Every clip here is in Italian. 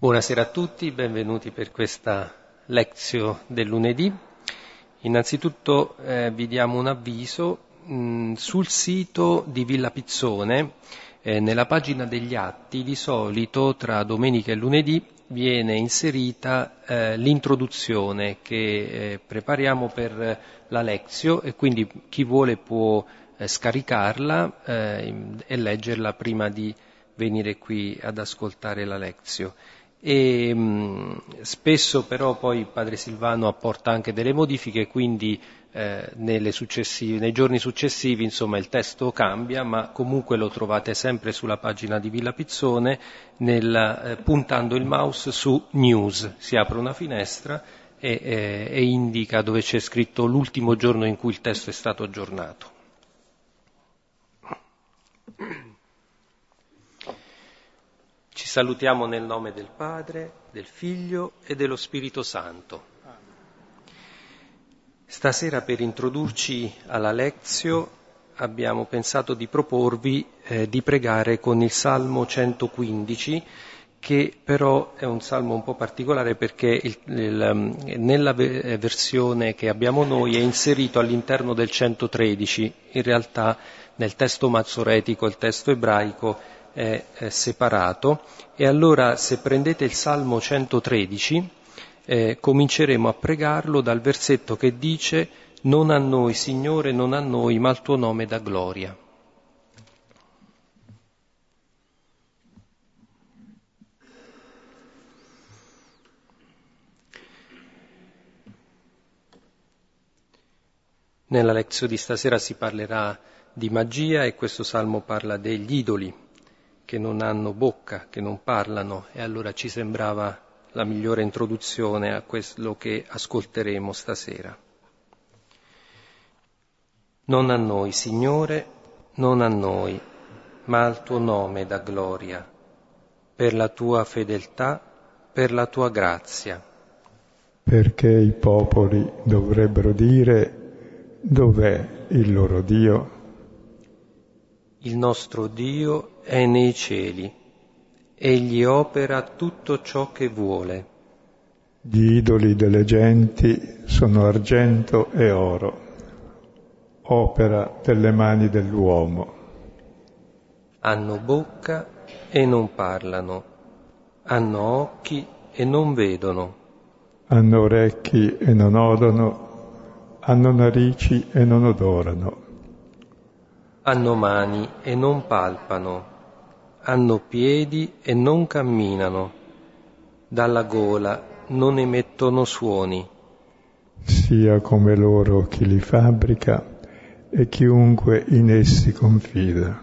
Buonasera a tutti, benvenuti per questa lezione del lunedì. Innanzitutto eh, vi diamo un avviso. Mh, sul sito di Villa Pizzone, eh, nella pagina degli atti, di solito tra domenica e lunedì viene inserita eh, l'introduzione che eh, prepariamo per la lezio e quindi chi vuole può eh, scaricarla eh, e leggerla prima di venire qui ad ascoltare la lezio. E, mh, spesso però poi padre Silvano apporta anche delle modifiche, quindi eh, nei giorni successivi insomma, il testo cambia, ma comunque lo trovate sempre sulla pagina di Villa Pizzone nel, eh, puntando il mouse su News. Si apre una finestra e, eh, e indica dove c'è scritto l'ultimo giorno in cui il testo è stato aggiornato. Ci salutiamo nel nome del Padre, del Figlio e dello Spirito Santo. Stasera per introdurci alla Lezio abbiamo pensato di proporvi eh, di pregare con il Salmo 115 che però è un salmo un po' particolare perché il, il, nella versione che abbiamo noi è inserito all'interno del 113, in realtà nel testo mazzoretico, il testo ebraico, è, è separato e allora se prendete il Salmo 113 eh, cominceremo a pregarlo dal versetto che dice non a noi Signore, non a noi, ma al tuo nome da gloria. Nella lezione di stasera si parlerà di magia e questo salmo parla degli idoli che non hanno bocca, che non parlano e allora ci sembrava la migliore introduzione a quello che ascolteremo stasera. Non a noi, Signore, non a noi, ma al tuo nome da gloria, per la tua fedeltà, per la tua grazia. Perché i popoli dovrebbero dire dov'è il loro Dio? Il nostro Dio è nei cieli, egli opera tutto ciò che vuole. Gli idoli delle genti sono argento e oro, opera delle mani dell'uomo. Hanno bocca e non parlano, hanno occhi e non vedono. Hanno orecchi e non odono, hanno narici e non odorano hanno mani e non palpano, hanno piedi e non camminano, dalla gola non emettono suoni. Sia come loro chi li fabbrica e chiunque in essi confida.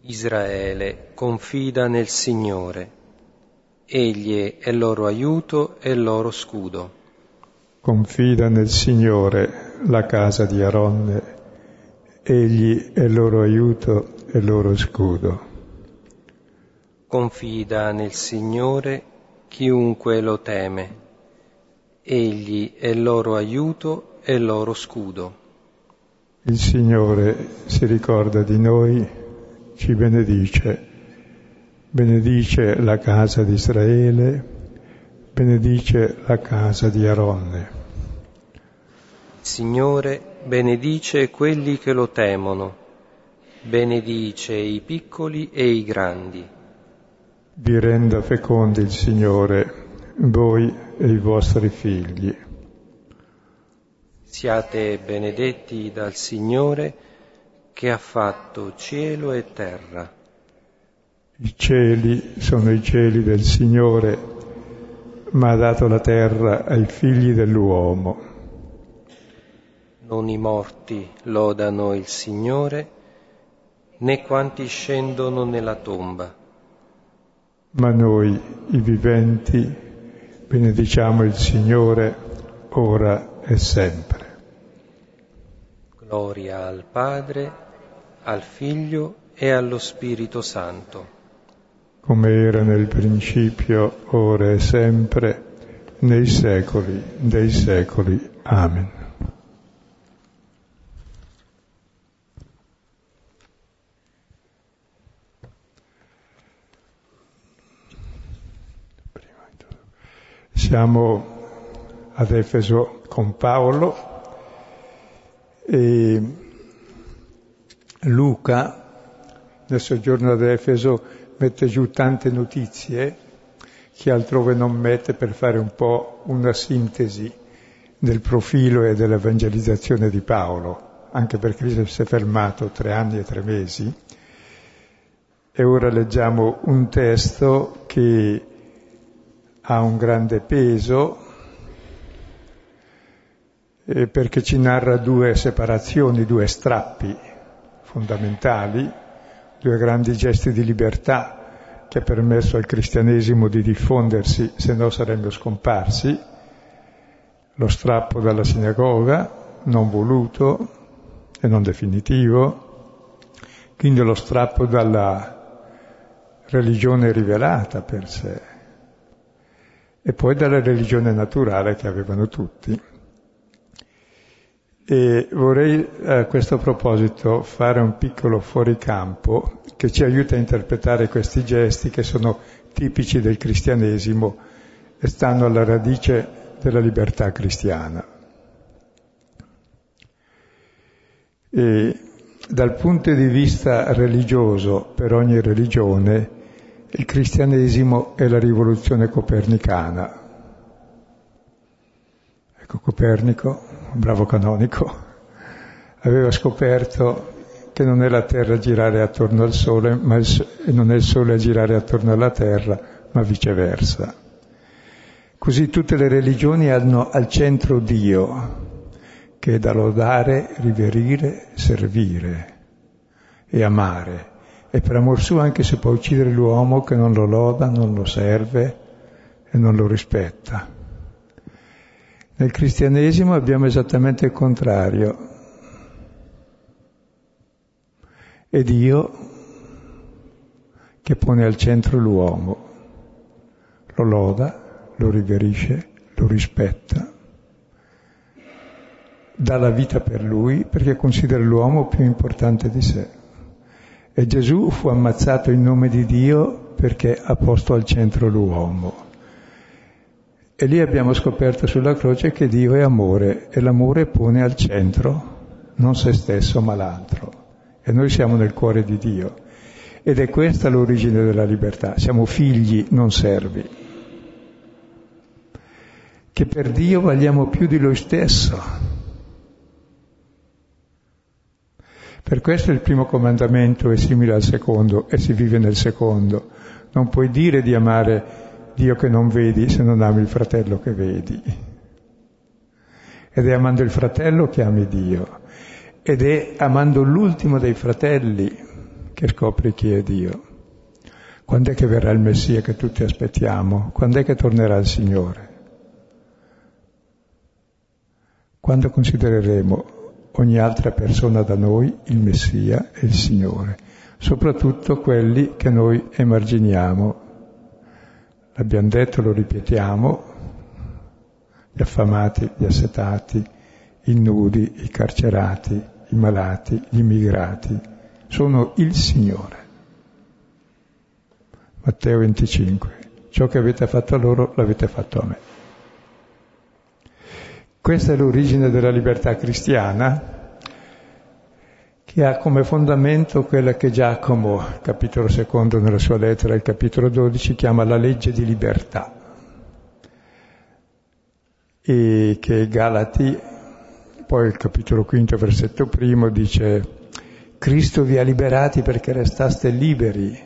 Israele confida nel Signore, egli è il loro aiuto e il loro scudo. Confida nel Signore la casa di Aronne Egli è loro aiuto e loro scudo. Confida nel Signore chiunque lo teme. Egli è loro aiuto e loro scudo. Il Signore si ricorda di noi, ci benedice, benedice la casa di Israele, benedice la casa di Aronne. Signore benedice quelli che lo temono, benedice i piccoli e i grandi. Vi renda fecondi il Signore, voi e i vostri figli. Siate benedetti dal Signore che ha fatto cielo e terra. I cieli sono i cieli del Signore, ma ha dato la terra ai figli dell'uomo non i morti lodano il Signore, né quanti scendono nella tomba. Ma noi, i viventi, benediciamo il Signore ora e sempre. Gloria al Padre, al Figlio e allo Spirito Santo. Come era nel principio, ora e sempre, nei secoli dei secoli. Amen. Siamo ad Efeso con Paolo e Luca nel soggiorno ad Efeso mette giù tante notizie che altrove non mette per fare un po' una sintesi del profilo e dell'evangelizzazione di Paolo, anche perché si è fermato tre anni e tre mesi. E ora leggiamo un testo che ha un grande peso eh, perché ci narra due separazioni, due strappi fondamentali, due grandi gesti di libertà che ha permesso al cristianesimo di diffondersi, se no saremmo scomparsi, lo strappo dalla sinagoga, non voluto e non definitivo, quindi lo strappo dalla religione rivelata per sé e poi dalla religione naturale che avevano tutti. E vorrei a questo proposito fare un piccolo fuoricampo che ci aiuta a interpretare questi gesti che sono tipici del cristianesimo e stanno alla radice della libertà cristiana. E dal punto di vista religioso, per ogni religione, il cristianesimo è la rivoluzione copernicana. Ecco Copernico, un bravo canonico, aveva scoperto che non è la Terra a girare attorno al Sole, ma il, e non è il Sole a girare attorno alla Terra, ma viceversa. Così tutte le religioni hanno al centro Dio, che è da lodare, riverire, servire e amare e per amor suo anche se può uccidere l'uomo che non lo loda, non lo serve e non lo rispetta. Nel cristianesimo abbiamo esattamente il contrario. È Dio che pone al centro l'uomo, lo loda, lo riverisce, lo rispetta, dà la vita per lui perché considera l'uomo più importante di sé. E Gesù fu ammazzato in nome di Dio perché ha posto al centro l'uomo. E lì abbiamo scoperto sulla croce che Dio è amore e l'amore pone al centro non se stesso ma l'altro. E noi siamo nel cuore di Dio. Ed è questa l'origine della libertà. Siamo figli, non servi. Che per Dio valiamo più di Lui stesso Per questo il primo comandamento è simile al secondo e si vive nel secondo. Non puoi dire di amare Dio che non vedi se non ami il fratello che vedi. Ed è amando il fratello che ami Dio. Ed è amando l'ultimo dei fratelli che scopri chi è Dio. Quando è che verrà il Messia che tutti aspettiamo? Quando è che tornerà il Signore? Quando considereremo ogni altra persona da noi il Messia e il Signore, soprattutto quelli che noi emarginiamo. L'abbiamo detto, lo ripetiamo, gli affamati, gli assetati, i nudi, i carcerati, i malati, gli immigrati, sono il Signore. Matteo 25. Ciò che avete fatto a loro l'avete fatto a me. Questa è l'origine della libertà cristiana, che ha come fondamento quella che Giacomo, capitolo secondo nella sua lettera, il capitolo 12, chiama la legge di libertà, e che Galati, poi il capitolo quinto, versetto primo, dice Cristo vi ha liberati perché restaste liberi.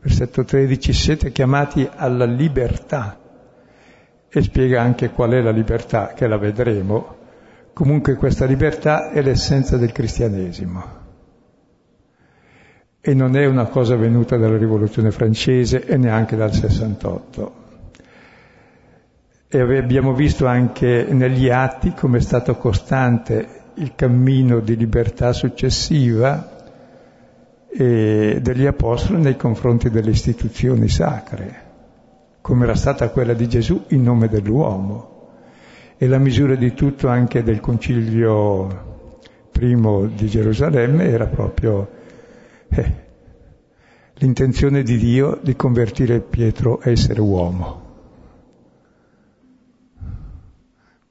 Versetto 13, siete chiamati alla libertà e spiega anche qual è la libertà, che la vedremo. Comunque questa libertà è l'essenza del cristianesimo e non è una cosa venuta dalla rivoluzione francese e neanche dal 68. E abbiamo visto anche negli atti come è stato costante il cammino di libertà successiva degli apostoli nei confronti delle istituzioni sacre come era stata quella di Gesù in nome dell'uomo. E la misura di tutto anche del concilio primo di Gerusalemme era proprio eh, l'intenzione di Dio di convertire Pietro a essere uomo.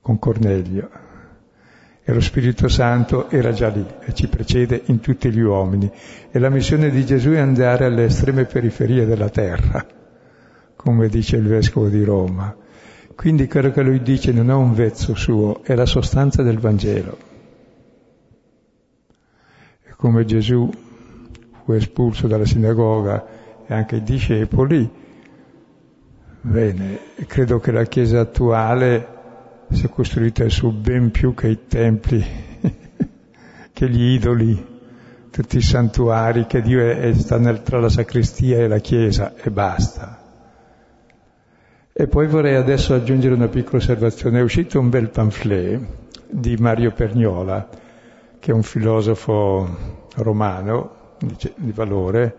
con Cornelio. E lo Spirito Santo era già lì e ci precede in tutti gli uomini. E la missione di Gesù è andare alle estreme periferie della terra, come dice il Vescovo di Roma. Quindi quello che lui dice non è un vezzo suo, è la sostanza del Vangelo. E come Gesù fu espulso dalla sinagoga e anche i discepoli, bene, credo che la Chiesa attuale si è costruita su ben più che i templi, che gli idoli, tutti i santuari, che Dio è, sta nel, tra la sacrestia e la chiesa e basta. E poi vorrei adesso aggiungere una piccola osservazione. È uscito un bel pamphlet di Mario Perniola, che è un filosofo romano di, di valore,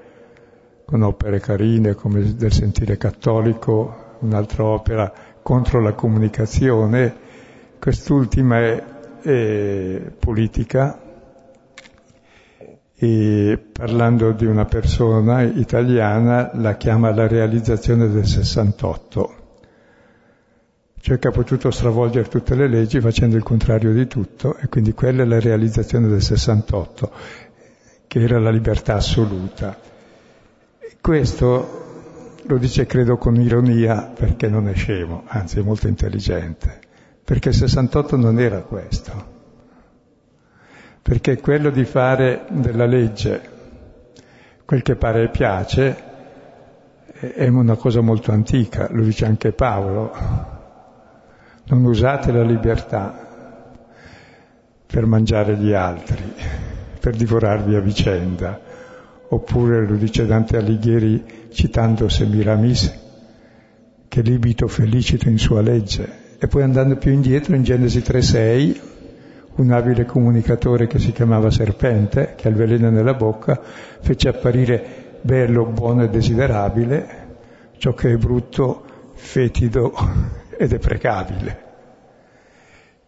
con opere carine come del sentire cattolico, un'altra opera contro la comunicazione, quest'ultima è, è politica. E parlando di una persona italiana la chiama la realizzazione del 68, cioè che ha potuto stravolgere tutte le leggi facendo il contrario di tutto e quindi quella è la realizzazione del 68, che era la libertà assoluta. Questo lo dice credo con ironia perché non è scemo, anzi è molto intelligente, perché il 68 non era questo, perché quello di fare della legge quel che pare e piace è una cosa molto antica, lo dice anche Paolo, non usate la libertà per mangiare gli altri, per divorarvi a vicenda, oppure lo dice Dante Alighieri citando Semiramis, che libito felicito in sua legge. E poi andando più indietro, in Genesi 3.6, un abile comunicatore che si chiamava Serpente, che ha il veleno nella bocca, fece apparire bello, buono e desiderabile ciò che è brutto, fetido ed deprecabile.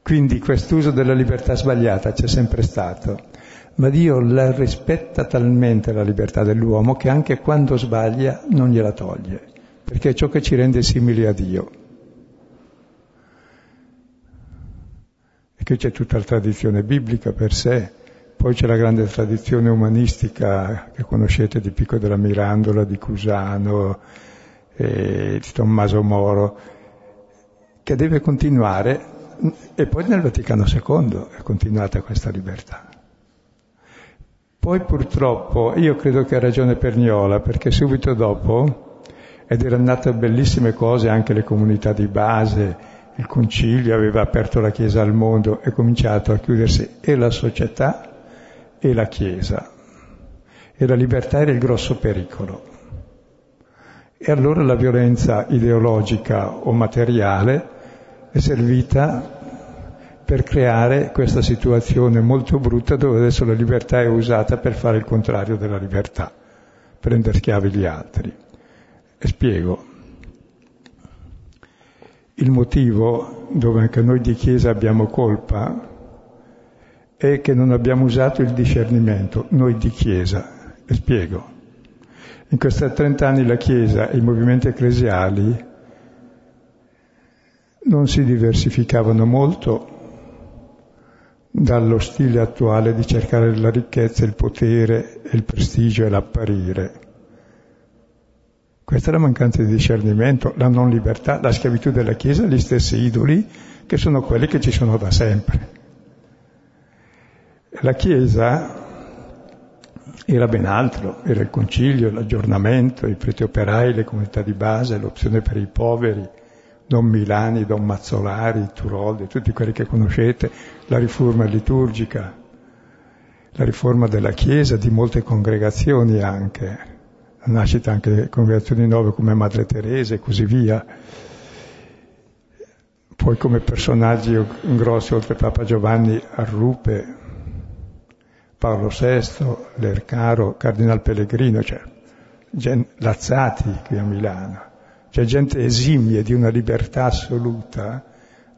Quindi quest'uso della libertà sbagliata c'è sempre stato ma Dio la rispetta talmente la libertà dell'uomo che anche quando sbaglia non gliela toglie, perché è ciò che ci rende simili a Dio. E qui c'è tutta la tradizione biblica per sé, poi c'è la grande tradizione umanistica che conoscete di Pico della Mirandola, di Cusano, di Tommaso Moro, che deve continuare, e poi nel Vaticano II è continuata questa libertà. Poi purtroppo, io credo che ha ragione Perniola, perché subito dopo, ed erano nate bellissime cose, anche le comunità di base, il concilio aveva aperto la Chiesa al mondo e cominciato a chiudersi e la società e la Chiesa. E la libertà era il grosso pericolo. E allora la violenza ideologica o materiale è servita per creare questa situazione molto brutta dove adesso la libertà è usata per fare il contrario della libertà, prendere schiavi gli altri. E spiego. Il motivo dove anche noi di Chiesa abbiamo colpa è che non abbiamo usato il discernimento, noi di Chiesa. E spiego. In questi 30 anni la Chiesa e i movimenti ecclesiali non si diversificavano molto dallo stile attuale di cercare la ricchezza, il potere, il prestigio e l'apparire. Questa è la mancanza di discernimento, la non libertà, la schiavitù della Chiesa, gli stessi idoli che sono quelli che ci sono da sempre. La Chiesa era ben altro, era il concilio, l'aggiornamento, i preti operai, le comunità di base, l'opzione per i poveri, Don Milani, Don Mazzolari, Turoldi, tutti quelli che conoscete, la riforma liturgica, la riforma della Chiesa, di molte congregazioni anche, la nascita anche di congregazioni nuove come Madre Teresa e così via. Poi come personaggi grossi oltre Papa Giovanni Arrupe, Paolo VI, Lercaro, Cardinal Pellegrino, cioè Lazzati qui a Milano c'è gente esimia di una libertà assoluta,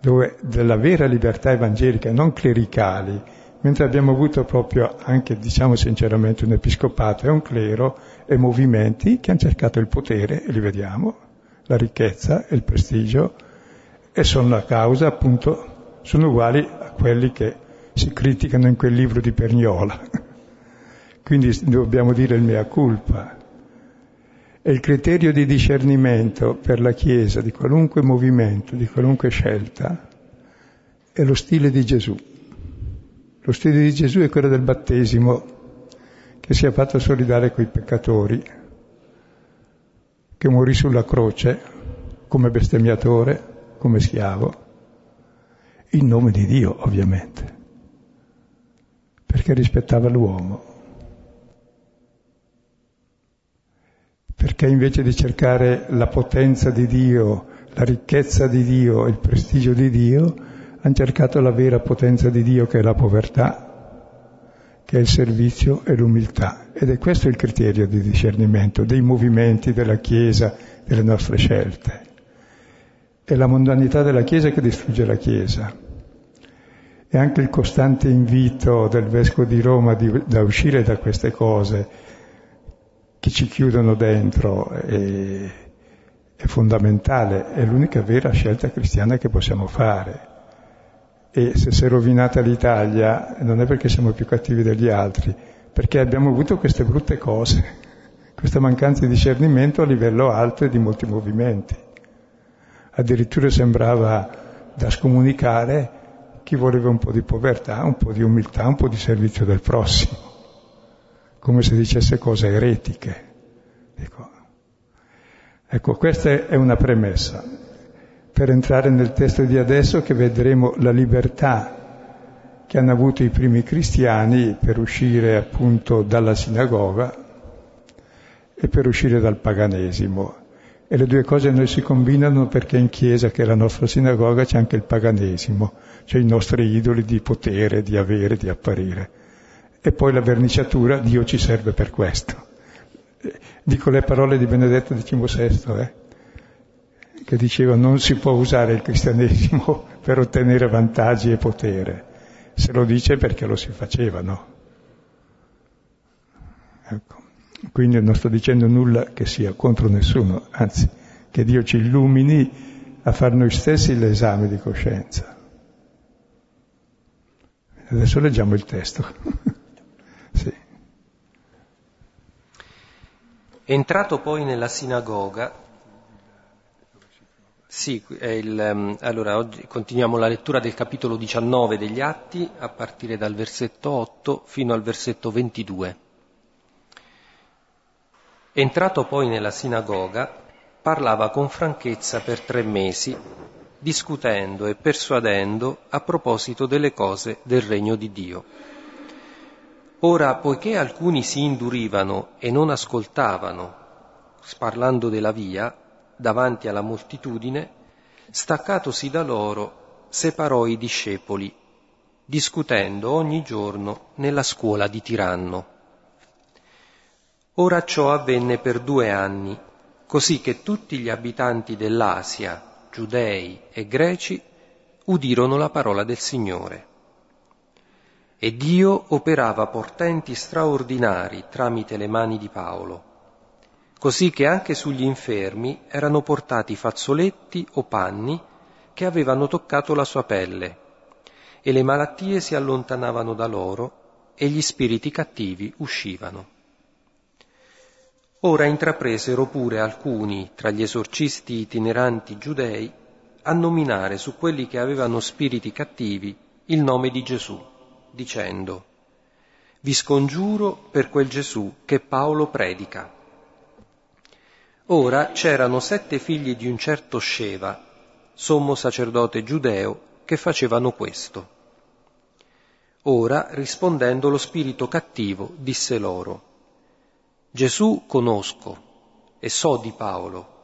dove, della vera libertà evangelica, non clericali, mentre abbiamo avuto proprio anche, diciamo sinceramente, un episcopato e un clero e movimenti che hanno cercato il potere, e li vediamo, la ricchezza e il prestigio, e sono la causa appunto sono uguali a quelli che si criticano in quel libro di Perniola. Quindi dobbiamo dire il mea culpa. E il criterio di discernimento per la Chiesa di qualunque movimento, di qualunque scelta, è lo stile di Gesù. Lo stile di Gesù è quello del battesimo che si è fatto solidare coi peccatori, che morì sulla croce come bestemmiatore, come schiavo, in nome di Dio ovviamente, perché rispettava l'uomo. Perché invece di cercare la potenza di Dio, la ricchezza di Dio, il prestigio di Dio, hanno cercato la vera potenza di Dio che è la povertà, che è il servizio e l'umiltà. Ed è questo il criterio di discernimento dei movimenti della Chiesa, delle nostre scelte. È la mondanità della Chiesa che distrugge la Chiesa. E anche il costante invito del Vescovo di Roma di, da uscire da queste cose che ci chiudono dentro è, è fondamentale, è l'unica vera scelta cristiana che possiamo fare e se si è rovinata l'Italia non è perché siamo più cattivi degli altri, perché abbiamo avuto queste brutte cose, questa mancanza di discernimento a livello alto e di molti movimenti. Addirittura sembrava da scomunicare chi voleva un po' di povertà, un po' di umiltà, un po' di servizio del prossimo, come se dicesse cose eretiche. Ecco, ecco questa è una premessa per entrare nel testo di adesso che vedremo la libertà che hanno avuto i primi cristiani per uscire appunto dalla sinagoga e per uscire dal paganesimo. E le due cose noi si combinano perché in chiesa, che è la nostra sinagoga, c'è anche il paganesimo, cioè i nostri idoli di potere, di avere, di apparire. E poi la verniciatura, Dio ci serve per questo. Dico le parole di Benedetto XVI, eh? che diceva non si può usare il cristianesimo per ottenere vantaggi e potere. Se lo dice perché lo si faceva, no? Ecco. Quindi non sto dicendo nulla che sia contro nessuno, anzi, che Dio ci illumini a far noi stessi l'esame di coscienza. Adesso leggiamo il testo. sì. Entrato poi nella sinagoga, sì, il, ehm, allora oggi continuiamo la lettura del capitolo 19 degli Atti a partire dal versetto 8 fino al versetto 22. Entrato poi nella sinagoga, parlava con franchezza per tre mesi, discutendo e persuadendo a proposito delle cose del regno di Dio. Ora, poiché alcuni si indurivano e non ascoltavano, parlando della via, davanti alla moltitudine, staccatosi da loro, separò i discepoli, discutendo ogni giorno nella scuola di Tiranno. Ora ciò avvenne per due anni, così che tutti gli abitanti dell'Asia, giudei e greci, udirono la parola del Signore. E Dio operava portenti straordinari tramite le mani di Paolo così che anche sugli infermi erano portati fazzoletti o panni che avevano toccato la sua pelle, e le malattie si allontanavano da loro e gli spiriti cattivi uscivano. Ora intrapresero pure alcuni tra gli esorcisti itineranti giudei a nominare su quelli che avevano spiriti cattivi il nome di Gesù, dicendo, Vi scongiuro per quel Gesù che Paolo predica. Ora c'erano sette figli di un certo Sceva, sommo sacerdote giudeo, che facevano questo. Ora, rispondendo lo spirito cattivo, disse loro, Gesù conosco e so di Paolo,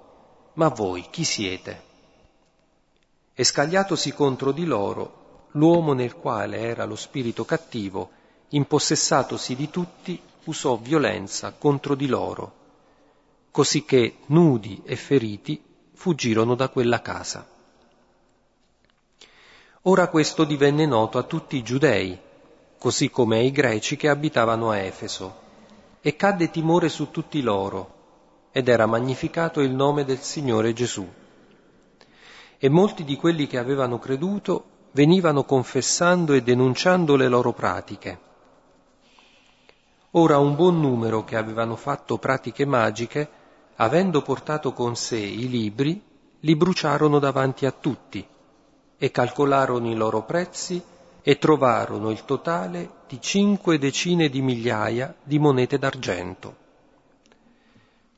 ma voi chi siete? E scagliatosi contro di loro, l'uomo nel quale era lo spirito cattivo, impossessatosi di tutti, usò violenza contro di loro così che, nudi e feriti, fuggirono da quella casa. Ora questo divenne noto a tutti i giudei, così come ai greci che abitavano a Efeso, e cadde timore su tutti loro, ed era magnificato il nome del Signore Gesù. E molti di quelli che avevano creduto venivano confessando e denunciando le loro pratiche. Ora un buon numero che avevano fatto pratiche magiche, avendo portato con sé i libri, li bruciarono davanti a tutti e calcolarono i loro prezzi e trovarono il totale di cinque decine di migliaia di monete d'argento.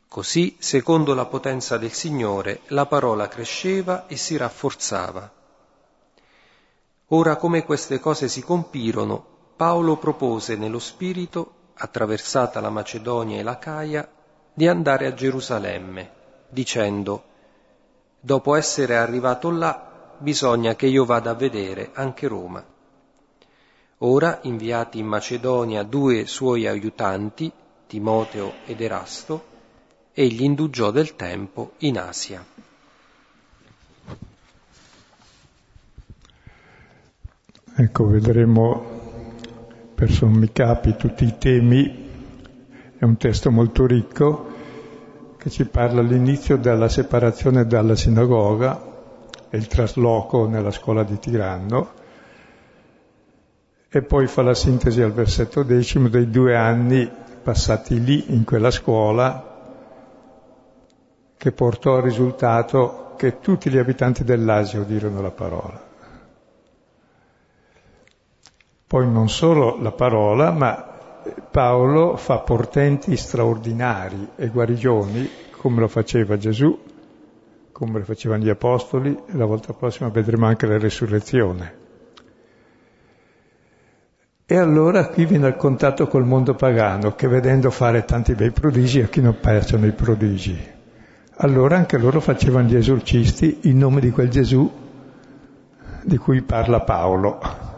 Così, secondo la potenza del Signore, la parola cresceva e si rafforzava. Ora come queste cose si compirono, Paolo propose nello Spirito, attraversata la Macedonia e la Caia, di andare a Gerusalemme, dicendo, dopo essere arrivato là, bisogna che io vada a vedere anche Roma. Ora, inviati in Macedonia due suoi aiutanti, Timoteo ed Erasto, egli indugiò del tempo in Asia. Ecco, vedremo per sommi capi tutti i temi. È un testo molto ricco che ci parla all'inizio della separazione dalla sinagoga e il trasloco nella scuola di Tiranno e poi fa la sintesi al versetto decimo dei due anni passati lì in quella scuola che portò al risultato che tutti gli abitanti dell'Asia udirono la parola. Poi non solo la parola, ma Paolo fa portenti straordinari e guarigioni come lo faceva Gesù, come lo facevano gli Apostoli, e la volta prossima vedremo anche la resurrezione. E allora qui viene al contatto col mondo pagano, che vedendo fare tanti bei prodigi, a chi non piacciono i prodigi? Allora anche loro facevano gli esorcisti in nome di quel Gesù di cui parla Paolo.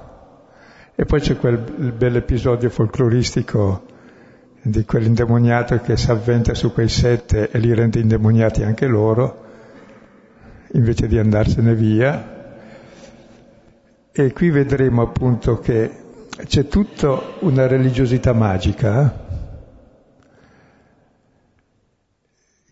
E poi c'è quel bel episodio folcloristico di quell'indemoniato che si avventa su quei sette e li rende indemoniati anche loro, invece di andarsene via. E qui vedremo appunto che c'è tutta una religiosità magica, eh?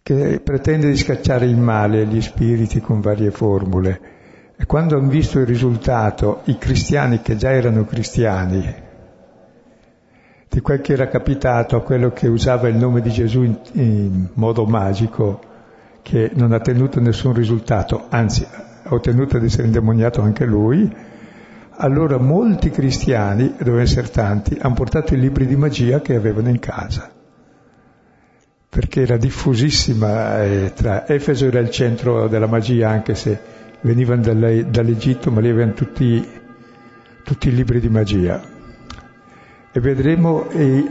che pretende di scacciare il male e gli spiriti con varie formule. E quando hanno visto il risultato, i cristiani che già erano cristiani, di quel che era capitato a quello che usava il nome di Gesù in, in modo magico, che non ha tenuto nessun risultato, anzi ha ottenuto di essere indemoniato anche lui, allora molti cristiani, dovevano essere tanti, hanno portato i libri di magia che avevano in casa. Perché era diffusissima eh, tra Efeso era il centro della magia anche se venivano dall'Egitto ma avevano tutti, tutti i libri di magia. E vedremo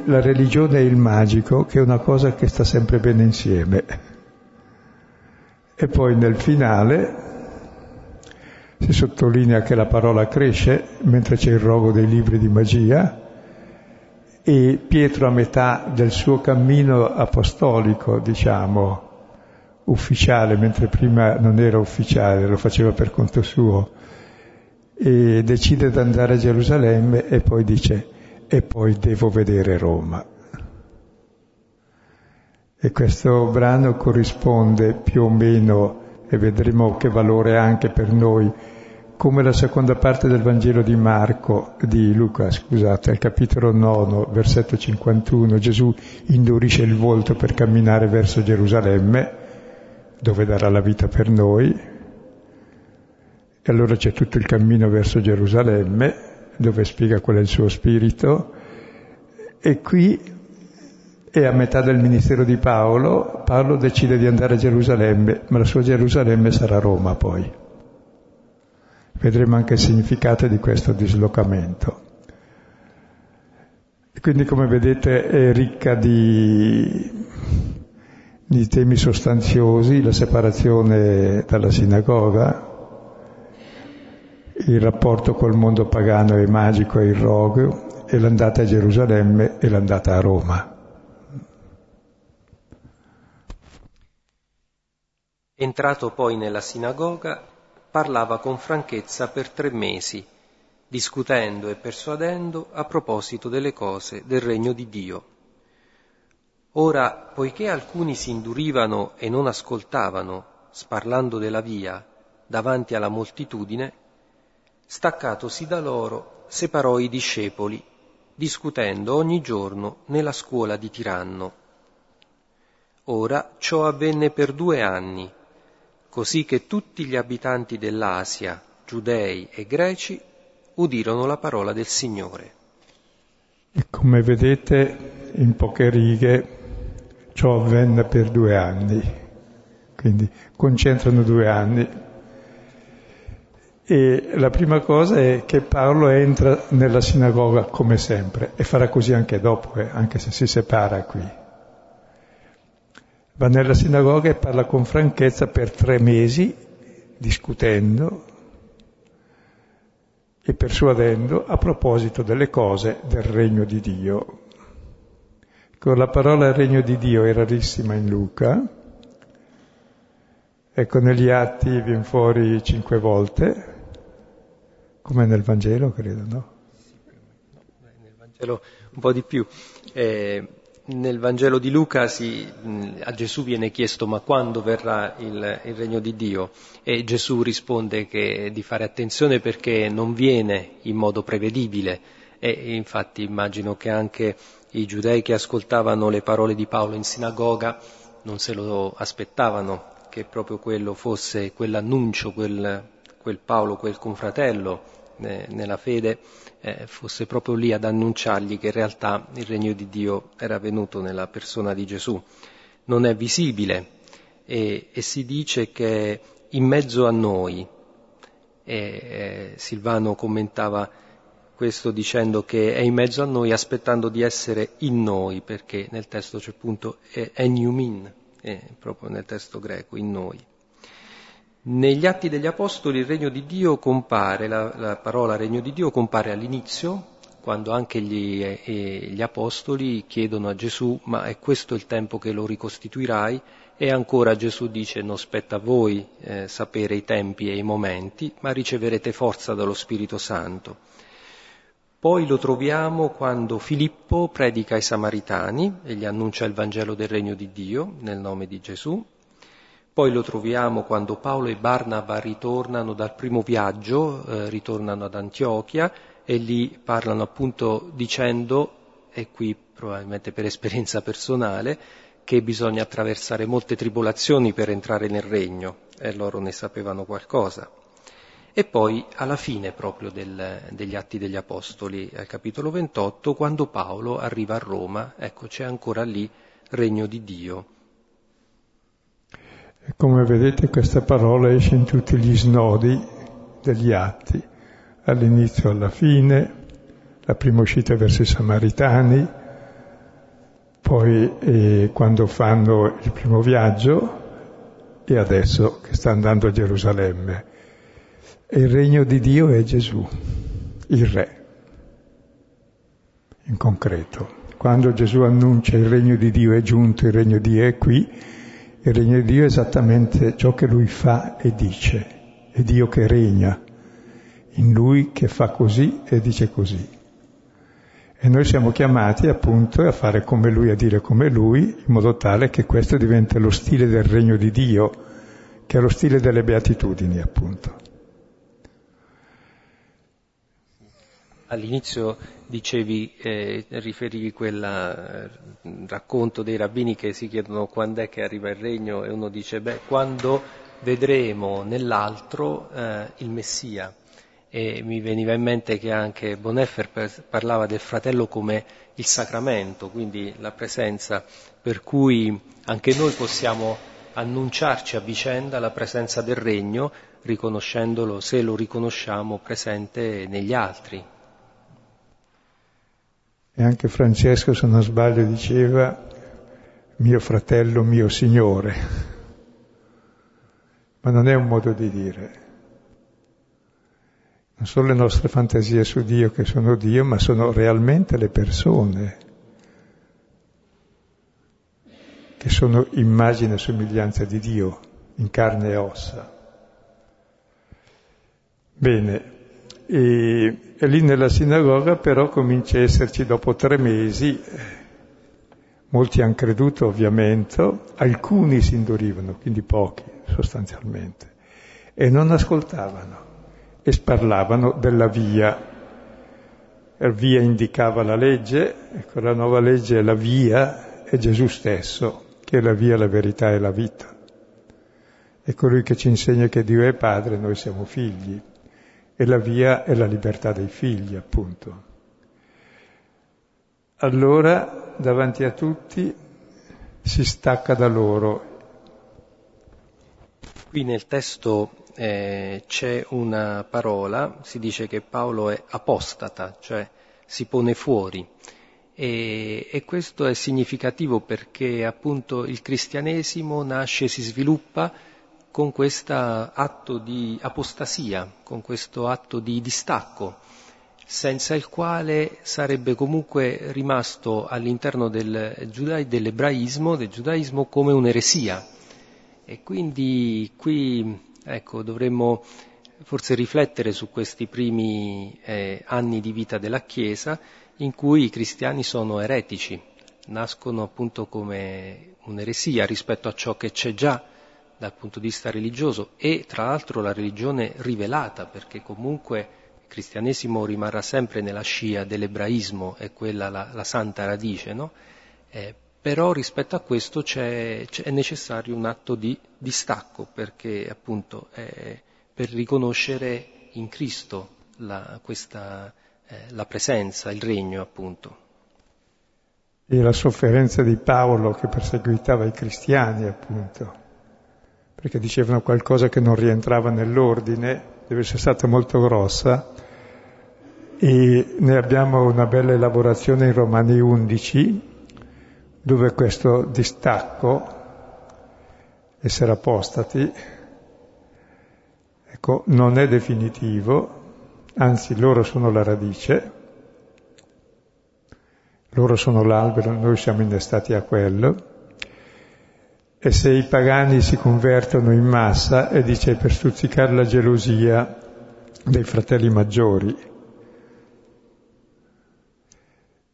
la religione e il magico che è una cosa che sta sempre bene insieme. E poi nel finale si sottolinea che la parola cresce mentre c'è il rogo dei libri di magia e Pietro a metà del suo cammino apostolico, diciamo, ufficiale, mentre prima non era ufficiale, lo faceva per conto suo, e decide di andare a Gerusalemme e poi dice, e poi devo vedere Roma. E questo brano corrisponde più o meno, e vedremo che valore ha anche per noi, come la seconda parte del Vangelo di Marco, di Luca, scusate, al capitolo 9, versetto 51, Gesù indurisce il volto per camminare verso Gerusalemme, dove darà la vita per noi. E allora c'è tutto il cammino verso Gerusalemme, dove spiega qual è il suo spirito. E qui è a metà del ministero di Paolo, Paolo decide di andare a Gerusalemme, ma la sua Gerusalemme sarà Roma poi. Vedremo anche il significato di questo dislocamento. Quindi come vedete è ricca di, di temi sostanziosi, la separazione dalla sinagoga, il rapporto col mondo pagano e magico e il rogo, e l'andata a Gerusalemme e l'andata a Roma. Entrato poi nella sinagoga, parlava con franchezza per tre mesi, discutendo e persuadendo a proposito delle cose del regno di Dio. Ora, poiché alcuni si indurivano e non ascoltavano, sparlando della via, davanti alla moltitudine, Staccatosi da loro, separò i discepoli, discutendo ogni giorno nella scuola di Tiranno. Ora ciò avvenne per due anni, così che tutti gli abitanti dell'Asia, giudei e greci, udirono la parola del Signore. E come vedete, in poche righe, ciò avvenne per due anni, quindi concentrano due anni e la prima cosa è che Paolo entra nella sinagoga come sempre e farà così anche dopo, eh, anche se si separa qui. Va nella sinagoga e parla con franchezza per tre mesi, discutendo e persuadendo a proposito delle cose del regno di Dio. Con la parola regno di Dio è rarissima in Luca, ecco negli atti viene fuori cinque volte, come nel Vangelo, credo, no? Nel Vangelo un po' di più. Eh, nel Vangelo di Luca si, a Gesù viene chiesto ma quando verrà il, il, regno di Dio? E Gesù risponde che di fare attenzione perché non viene in modo prevedibile. E infatti immagino che anche i giudei che ascoltavano le parole di Paolo in sinagoga non se lo aspettavano che proprio quello fosse quell'annuncio, quel, quel Paolo, quel confratello eh, nella fede eh, fosse proprio lì ad annunciargli che in realtà il regno di Dio era venuto nella persona di Gesù. Non è visibile e, e si dice che in mezzo a noi, e, eh, Silvano commentava questo dicendo che è in mezzo a noi aspettando di essere in noi, perché nel testo c'è appunto eniumin, proprio nel testo greco, in noi. Negli Atti degli Apostoli il regno di Dio compare, la, la parola regno di Dio compare all'inizio, quando anche gli, eh, gli, Apostoli chiedono a Gesù ma è questo il tempo che lo ricostituirai? E ancora Gesù dice non spetta a voi eh, sapere i tempi e i momenti, ma riceverete forza dallo Spirito Santo. Poi lo troviamo quando Filippo predica ai Samaritani e gli annuncia il Vangelo del regno di Dio nel nome di Gesù, poi lo troviamo quando Paolo e Barnaba ritornano dal primo viaggio, eh, ritornano ad Antiochia e lì parlano appunto dicendo, e qui probabilmente per esperienza personale, che bisogna attraversare molte tribolazioni per entrare nel regno e loro ne sapevano qualcosa. E poi alla fine proprio del, degli Atti degli Apostoli, al capitolo 28, quando Paolo arriva a Roma, ecco c'è ancora lì regno di Dio come vedete questa parola esce in tutti gli snodi degli atti, all'inizio alla fine, la prima uscita verso i Samaritani, poi eh, quando fanno il primo viaggio e adesso che sta andando a Gerusalemme. E il regno di Dio è Gesù, il Re, in concreto. Quando Gesù annuncia il regno di Dio è giunto, il regno di Dio è qui, il regno di Dio è esattamente ciò che lui fa e dice, è Dio che regna, in lui che fa così e dice così. E noi siamo chiamati appunto a fare come lui, a dire come lui, in modo tale che questo diventi lo stile del regno di Dio, che è lo stile delle beatitudini appunto. All'inizio dicevi, eh, riferivi quel eh, racconto dei rabbini che si chiedono quando è che arriva il regno e uno dice, beh, quando vedremo nell'altro eh, il Messia. E mi veniva in mente che anche Boneffer parlava del fratello come il sacramento, quindi la presenza per cui anche noi possiamo annunciarci a vicenda la presenza del regno, riconoscendolo, se lo riconosciamo, presente negli altri, e anche Francesco, se non sbaglio, diceva mio fratello, mio Signore. Ma non è un modo di dire. Non sono le nostre fantasie su Dio che sono Dio, ma sono realmente le persone che sono immagine e somiglianza di Dio in carne e ossa. Bene, e, e lì nella sinagoga però comincia a esserci dopo tre mesi, molti hanno creduto ovviamente, alcuni si indurivano, quindi pochi sostanzialmente, e non ascoltavano. e parlavano della via. La via indicava la legge, ecco la nuova legge è la via, è Gesù stesso, che è la via, la verità e la vita. È colui che ci insegna che Dio è Padre, noi siamo figli, e la via è la libertà dei figli, appunto. Allora, davanti a tutti, si stacca da loro. Qui nel testo eh, c'è una parola, si dice che Paolo è apostata, cioè si pone fuori. E, e, questo è significativo perché appunto il cristianesimo nasce, si sviluppa con questo atto di apostasia, con questo atto di distacco senza il quale sarebbe comunque rimasto all'interno del giuda- dell'ebraismo, del giudaismo, come un'eresia. E quindi qui ecco, dovremmo forse riflettere su questi primi eh, anni di vita della Chiesa in cui i cristiani sono eretici, nascono appunto come un'eresia rispetto a ciò che c'è già dal punto di vista religioso e tra l'altro la religione rivelata, perché comunque il cristianesimo rimarrà sempre nella scia dell'ebraismo, è quella la, la santa radice, no? eh, però rispetto a questo c'è, c'è, è necessario un atto di distacco, perché appunto è per riconoscere in Cristo la, questa, eh, la presenza, il regno appunto. E la sofferenza di Paolo che perseguitava i cristiani appunto, perché dicevano qualcosa che non rientrava nell'ordine, deve essere stata molto grossa. E ne abbiamo una bella elaborazione in Romani 11 dove questo distacco, essere apostati, ecco, non è definitivo, anzi loro sono la radice, loro sono l'albero, noi siamo innestati a quello, e se i pagani si convertono in massa, e dice per stuzzicare la gelosia dei fratelli maggiori.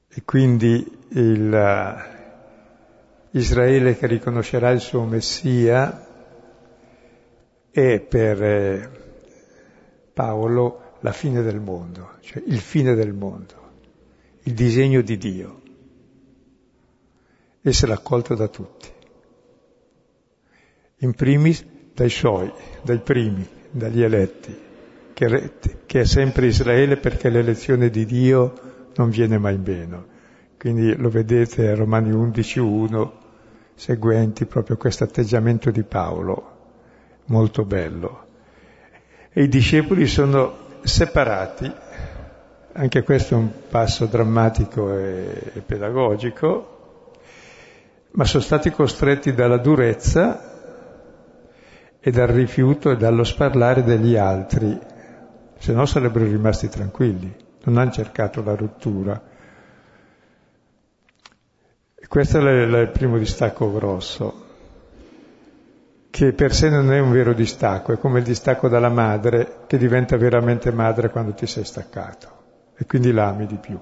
E quindi il, eh, Israele che riconoscerà il suo Messia è per eh, Paolo la fine del mondo, cioè il fine del mondo, il disegno di Dio. Essere accolto da tutti in primis dai suoi, dai primi, dagli eletti, che, che è sempre Israele perché l'elezione di Dio non viene mai meno. Quindi lo vedete a Romani 11.1, seguenti, proprio questo atteggiamento di Paolo, molto bello. E i discepoli sono separati, anche questo è un passo drammatico e, e pedagogico, ma sono stati costretti dalla durezza e dal rifiuto e dallo sparlare degli altri, se no sarebbero rimasti tranquilli, non hanno cercato la rottura. Questo è il primo distacco grosso, che per sé non è un vero distacco, è come il distacco dalla madre che diventa veramente madre quando ti sei staccato e quindi l'ami di più.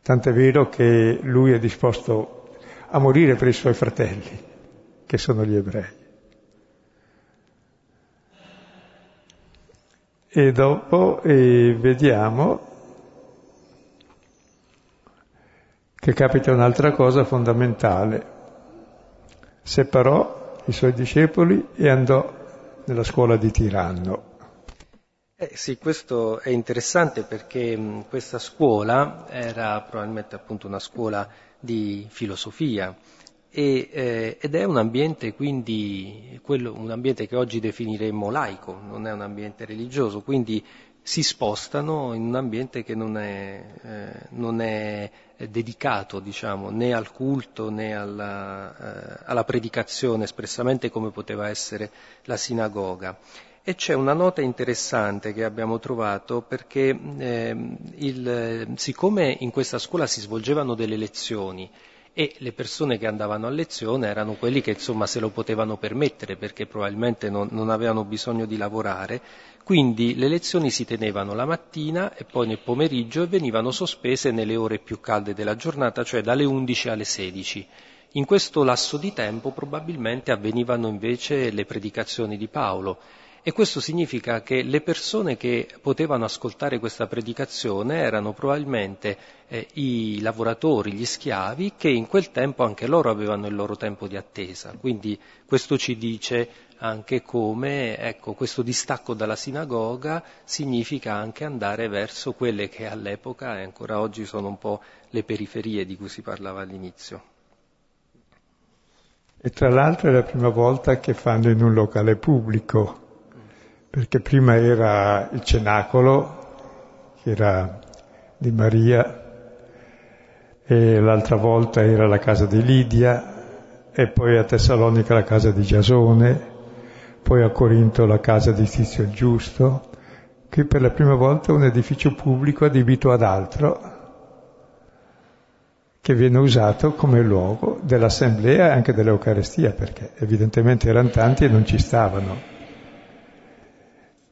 Tant'è vero che lui è disposto a morire per i suoi fratelli, che sono gli ebrei. E dopo eh, vediamo che capita un'altra cosa fondamentale. Separò i suoi discepoli e andò nella scuola di Tiranno. Eh sì, questo è interessante perché mh, questa scuola era probabilmente appunto una scuola di filosofia e, eh, ed è un ambiente quindi, quello, un ambiente che oggi definiremmo laico, non è un ambiente religioso, quindi si spostano in un ambiente che non è, eh, non è dedicato diciamo, né al culto né alla, eh, alla, predicazione espressamente come poteva essere la sinagoga. E c'è una nota interessante che abbiamo trovato perché ehm, il, siccome in questa scuola si svolgevano delle lezioni e le persone che andavano a lezione erano quelli che insomma se lo potevano permettere perché probabilmente non, non avevano bisogno di lavorare, quindi le lezioni si tenevano la mattina e poi nel pomeriggio e venivano sospese nelle ore più calde della giornata, cioè dalle 11 alle 16. In questo lasso di tempo probabilmente avvenivano invece le predicazioni di Paolo e questo significa che le persone che potevano ascoltare questa predicazione erano probabilmente eh, i lavoratori, gli schiavi, che in quel tempo anche loro avevano il loro tempo di attesa. Quindi questo ci dice anche come ecco, questo distacco dalla sinagoga significa anche andare verso quelle che all'epoca e ancora oggi sono un po' le periferie di cui si parlava all'inizio. E tra l'altro è la prima volta che fanno in un locale pubblico, perché prima era il cenacolo, che era di Maria, e l'altra volta era la casa di Lidia, e poi a Tessalonica la casa di Giasone, poi a Corinto la casa di Tizio il Giusto, qui per la prima volta un edificio pubblico adibito ad altro, che viene usato come luogo dell'assemblea e anche dell'Eucarestia, perché evidentemente erano tanti e non ci stavano.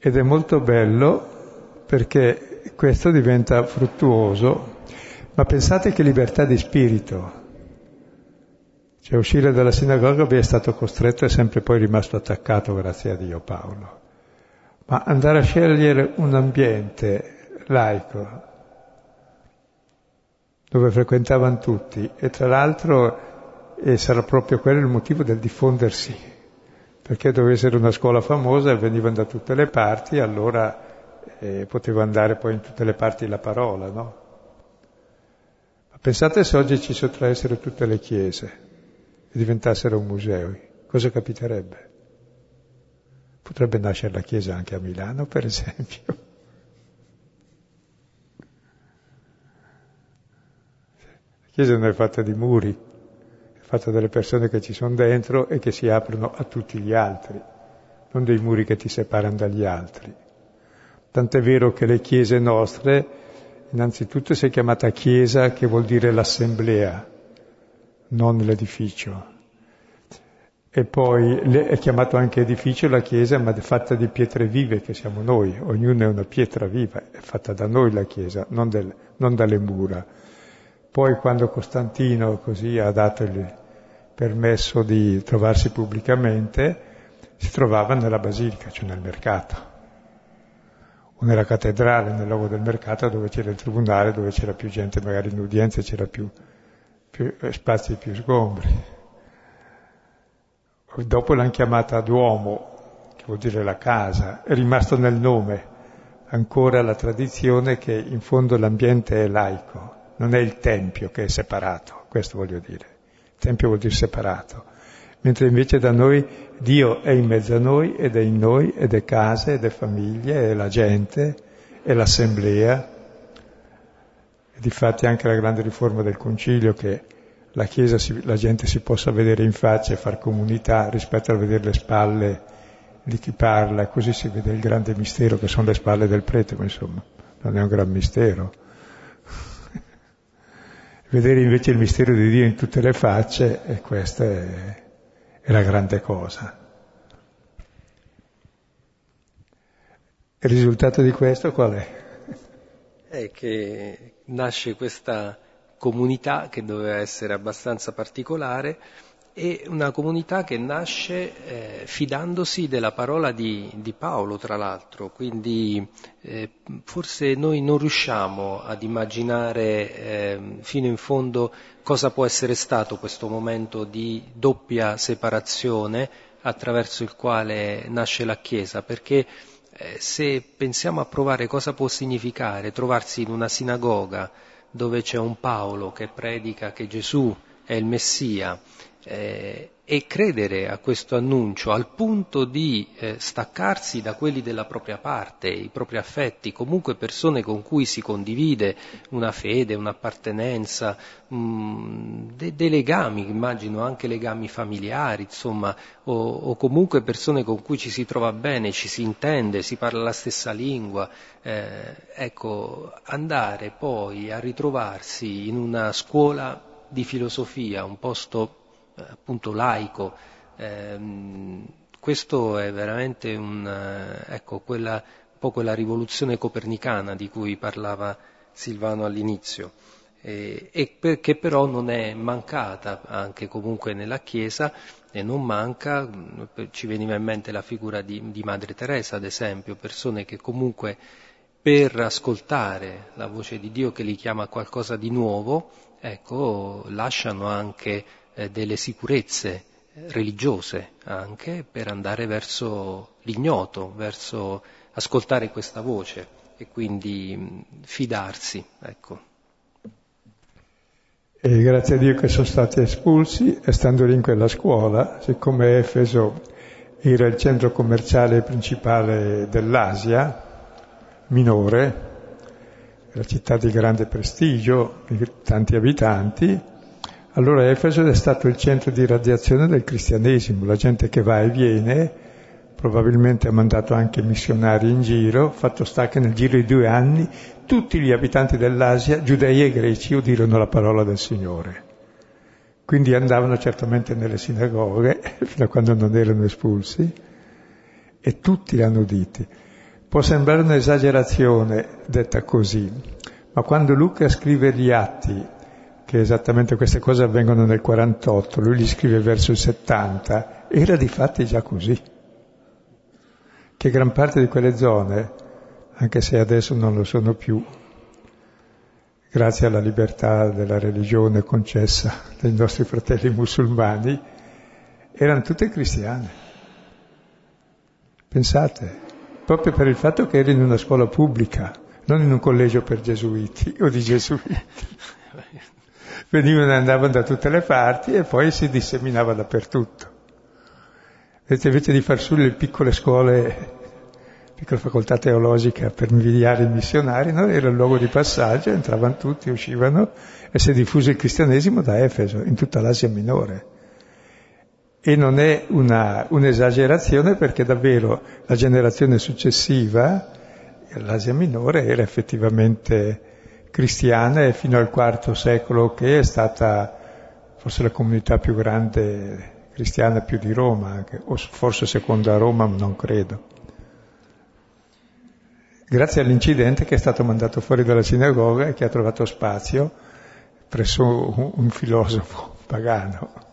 Ed è molto bello perché questo diventa fruttuoso, ma pensate che libertà di spirito. Cioè uscire dalla sinagoga vi è stato costretto e sempre poi rimasto attaccato, grazie a Dio Paolo. Ma andare a scegliere un ambiente laico, dove frequentavano tutti, e tra l'altro e sarà proprio quello il motivo del diffondersi perché doveva essere una scuola famosa, venivano da tutte le parti, allora eh, poteva andare poi in tutte le parti la parola, no? Ma pensate se oggi ci sottraessero tutte le chiese e diventassero un museo, cosa capiterebbe? Potrebbe nascere la chiesa anche a Milano, per esempio. La chiesa non è fatta di muri, fatta dalle persone che ci sono dentro e che si aprono a tutti gli altri, non dei muri che ti separano dagli altri. Tant'è vero che le chiese nostre, innanzitutto si è chiamata chiesa che vuol dire l'assemblea, non l'edificio. E poi è chiamato anche edificio la chiesa, ma è fatta di pietre vive che siamo noi, ognuno è una pietra viva, è fatta da noi la chiesa, non, del, non dalle mura. Poi quando Costantino così ha dato il, permesso di trovarsi pubblicamente, si trovava nella basilica, cioè nel mercato, o nella cattedrale, nel luogo del mercato dove c'era il tribunale, dove c'era più gente, magari in udienza c'era più, più eh, spazi più sgombri. Dopo l'hanno chiamata Duomo, che vuol dire la casa, è rimasto nel nome ancora la tradizione che in fondo l'ambiente è laico, non è il tempio che è separato, questo voglio dire. Tempio vuol dire separato, mentre invece da noi Dio è in mezzo a noi ed è in noi ed è casa ed è famiglia, è la gente, è l'assemblea. E difatti anche la grande riforma del concilio che la Chiesa, si, la gente si possa vedere in faccia e far comunità rispetto a vedere le spalle di chi parla, così si vede il grande mistero che sono le spalle del prete, ma insomma non è un gran mistero vedere invece il mistero di Dio in tutte le facce, e questa è, è la grande cosa. Il risultato di questo qual è? È che nasce questa comunità che doveva essere abbastanza particolare è una comunità che nasce eh, fidandosi della parola di, di, Paolo, tra l'altro, quindi eh, forse noi non riusciamo ad immaginare eh, fino in fondo cosa può essere stato questo momento di doppia separazione attraverso il quale nasce la Chiesa, perché eh, se pensiamo a provare cosa può significare trovarsi in una sinagoga dove c'è un Paolo che predica che Gesù è il Messia, eh, e credere a questo annuncio al punto di eh, staccarsi da quelli della propria parte, i propri affetti, comunque persone con cui si condivide una fede, un'appartenenza, dei de legami, immagino anche legami familiari, insomma, o, o, comunque persone con cui ci si trova bene, ci si intende, si parla la stessa lingua. Eh, ecco, andare poi a ritrovarsi in una scuola di filosofia, un posto appunto laico. Eh, questo è veramente un, eh, ecco, quella, un po' quella rivoluzione copernicana di cui parlava Silvano all'inizio, eh, e perché però non è mancata anche comunque nella Chiesa e non manca, ci veniva in mente la figura di, di Madre Teresa ad esempio, persone che comunque per ascoltare la voce di Dio che li chiama a qualcosa di nuovo, ecco, lasciano anche eh, delle sicurezze religiose anche per andare verso l'ignoto, verso ascoltare questa voce e quindi mh, fidarsi, ecco. E grazie a Dio che sono stati espulsi e stando lì in quella scuola, siccome Efeso era il centro commerciale principale dell'Asia minore, la città di grande prestigio, tanti abitanti, allora Efeso è stato il centro di radiazione del cristianesimo, la gente che va e viene, probabilmente ha mandato anche missionari in giro, fatto sta che nel giro di due anni tutti gli abitanti dell'Asia, giudei e greci, udirono la parola del Signore. Quindi andavano certamente nelle sinagoghe, fino a quando non erano espulsi, e tutti l'hanno uditi. Può sembrare un'esagerazione detta così, ma quando Luca scrive gli atti, che esattamente queste cose avvengono nel 48, lui li scrive verso il 70, era di fatti già così. Che gran parte di quelle zone anche se adesso non lo sono più, grazie alla libertà della religione concessa dai nostri fratelli musulmani, erano tutte cristiane. Pensate, proprio per il fatto che eri in una scuola pubblica, non in un collegio per gesuiti o di gesuiti. Venivano e andavano da tutte le parti e poi si disseminava dappertutto. Vedete, invece di far le piccole scuole piccola facoltà teologica per invidiare i missionari, no? era il luogo di passaggio, entravano tutti, uscivano e si è diffuso il cristianesimo da Efeso, in tutta l'Asia minore. E non è una, un'esagerazione perché davvero la generazione successiva, l'Asia minore, era effettivamente cristiana e fino al IV secolo che è stata forse la comunità più grande cristiana più di Roma, anche, o forse seconda a Roma, non credo grazie all'incidente che è stato mandato fuori dalla sinagoga e che ha trovato spazio presso un filosofo pagano.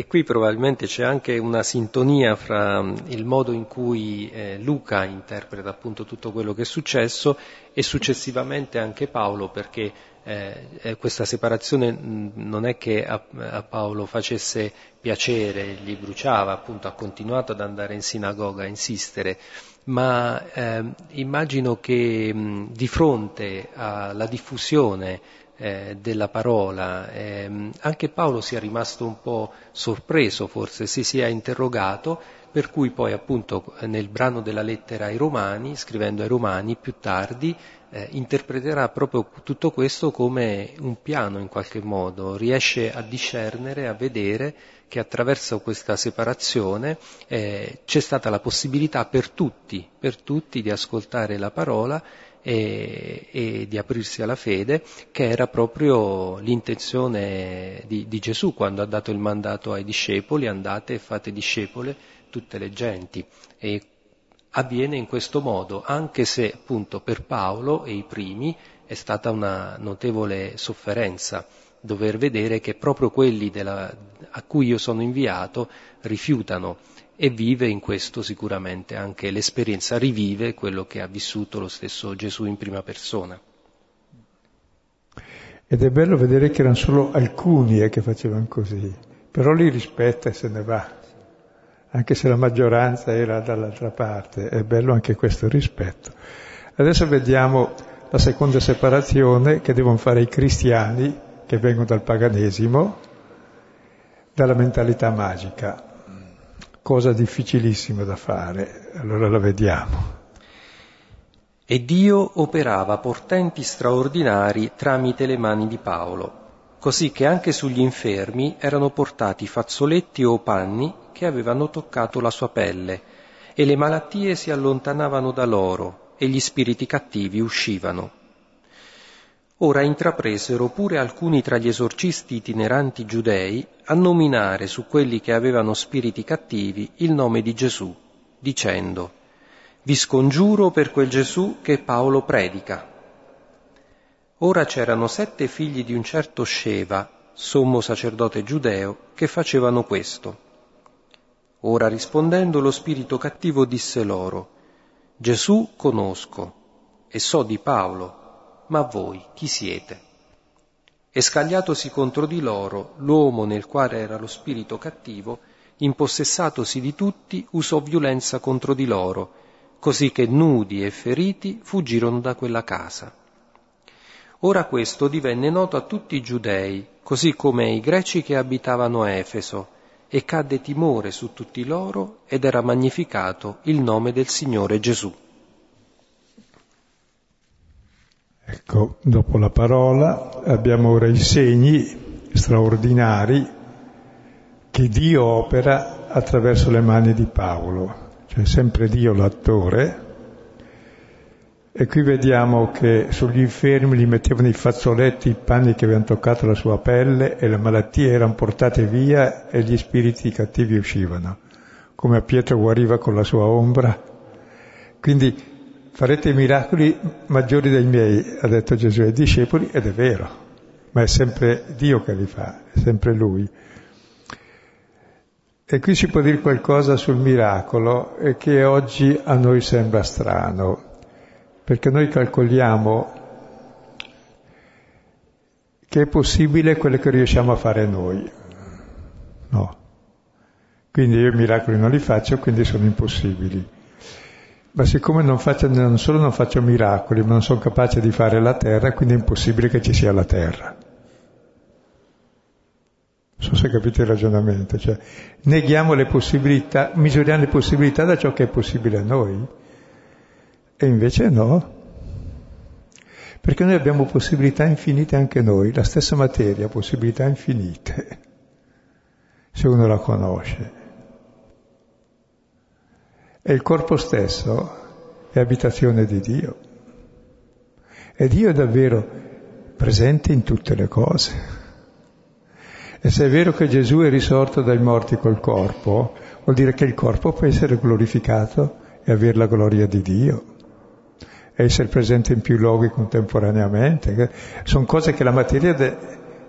E qui probabilmente c'è anche una sintonia fra mm, il modo in cui eh, Luca interpreta appunto tutto quello che è successo e successivamente anche Paolo, perché eh, eh questa separazione mm, non è che a, a, Paolo facesse piacere, gli bruciava, appunto ha continuato ad andare in sinagoga, a insistere, ma eh, immagino che mh, di fronte alla diffusione eh, della parola. Eh, anche Paolo sia rimasto un po' sorpreso, forse si sia interrogato, per cui poi appunto nel brano della lettera ai Romani, scrivendo ai Romani più tardi, eh, interpreterà proprio tutto questo come un piano in qualche modo, riesce a discernere, a vedere che attraverso questa separazione eh, c'è stata la possibilità per tutti, per tutti di ascoltare la parola e, e, di aprirsi alla fede, che era proprio l'intenzione di, di, Gesù quando ha dato il mandato ai discepoli, andate e fate discepole tutte le genti. E avviene in questo modo, anche se appunto per Paolo e i primi è stata una notevole sofferenza dover vedere che proprio quelli della, a cui io sono inviato rifiutano e vive in questo sicuramente anche l'esperienza, rivive quello che ha vissuto lo stesso Gesù in prima persona. Ed è bello vedere che erano solo alcuni eh, che facevano così, però li rispetta e se ne va, anche se la maggioranza era dall'altra parte, è bello anche questo rispetto. Adesso vediamo la seconda separazione che devono fare i cristiani che vengono dal paganesimo, dalla mentalità magica. Cosa difficilissima da fare, allora la vediamo. E Dio operava portenti straordinari tramite le mani di Paolo, così che anche sugli infermi erano portati fazzoletti o panni che avevano toccato la sua pelle, e le malattie si allontanavano da loro, e gli spiriti cattivi uscivano. Ora intrapresero pure alcuni tra gli esorcisti itineranti giudei a nominare su quelli che avevano spiriti cattivi il nome di Gesù, dicendo Vi scongiuro per quel Gesù che Paolo predica. Ora c'erano sette figli di un certo Sceva, sommo sacerdote giudeo, che facevano questo. Ora rispondendo lo spirito cattivo disse loro, Gesù conosco e so di Paolo, ma voi chi siete? E scagliatosi contro di loro, l'uomo nel quale era lo spirito cattivo, impossessatosi di tutti, usò violenza contro di loro, così che nudi e feriti fuggirono da quella casa. Ora questo divenne noto a tutti i giudei, così come ai greci che abitavano Efeso, e cadde timore su tutti loro ed era magnificato il nome del Signore Gesù. Ecco, dopo la parola abbiamo ora i segni straordinari che Dio opera attraverso le mani di Paolo, cioè sempre Dio l'attore. E qui vediamo che sugli infermi gli mettevano i fazzoletti, i panni che avevano toccato la sua pelle e le malattie erano portate via e gli spiriti cattivi uscivano, come a Pietro guariva con la sua ombra. Quindi farete miracoli maggiori dei miei, ha detto Gesù ai discepoli, ed è vero, ma è sempre Dio che li fa, è sempre Lui. E qui si può dire qualcosa sul miracolo che oggi a noi sembra strano, perché noi calcoliamo che è possibile quello che riusciamo a fare noi. No. Quindi io i miracoli non li faccio, quindi sono impossibili. Ma siccome non, faccio, non solo non faccio miracoli, ma non sono capace di fare la terra, quindi è impossibile che ci sia la terra. Non so se capite il ragionamento, cioè neghiamo le possibilità, misuriamo le possibilità da ciò che è possibile a noi. E invece no. Perché noi abbiamo possibilità infinite anche noi, la stessa materia possibilità infinite, se uno la conosce. E il corpo stesso è abitazione di Dio. E Dio è davvero presente in tutte le cose. E se è vero che Gesù è risorto dai morti col corpo, vuol dire che il corpo può essere glorificato e avere la gloria di Dio e essere presente in più luoghi contemporaneamente. Sono cose che la materia, de,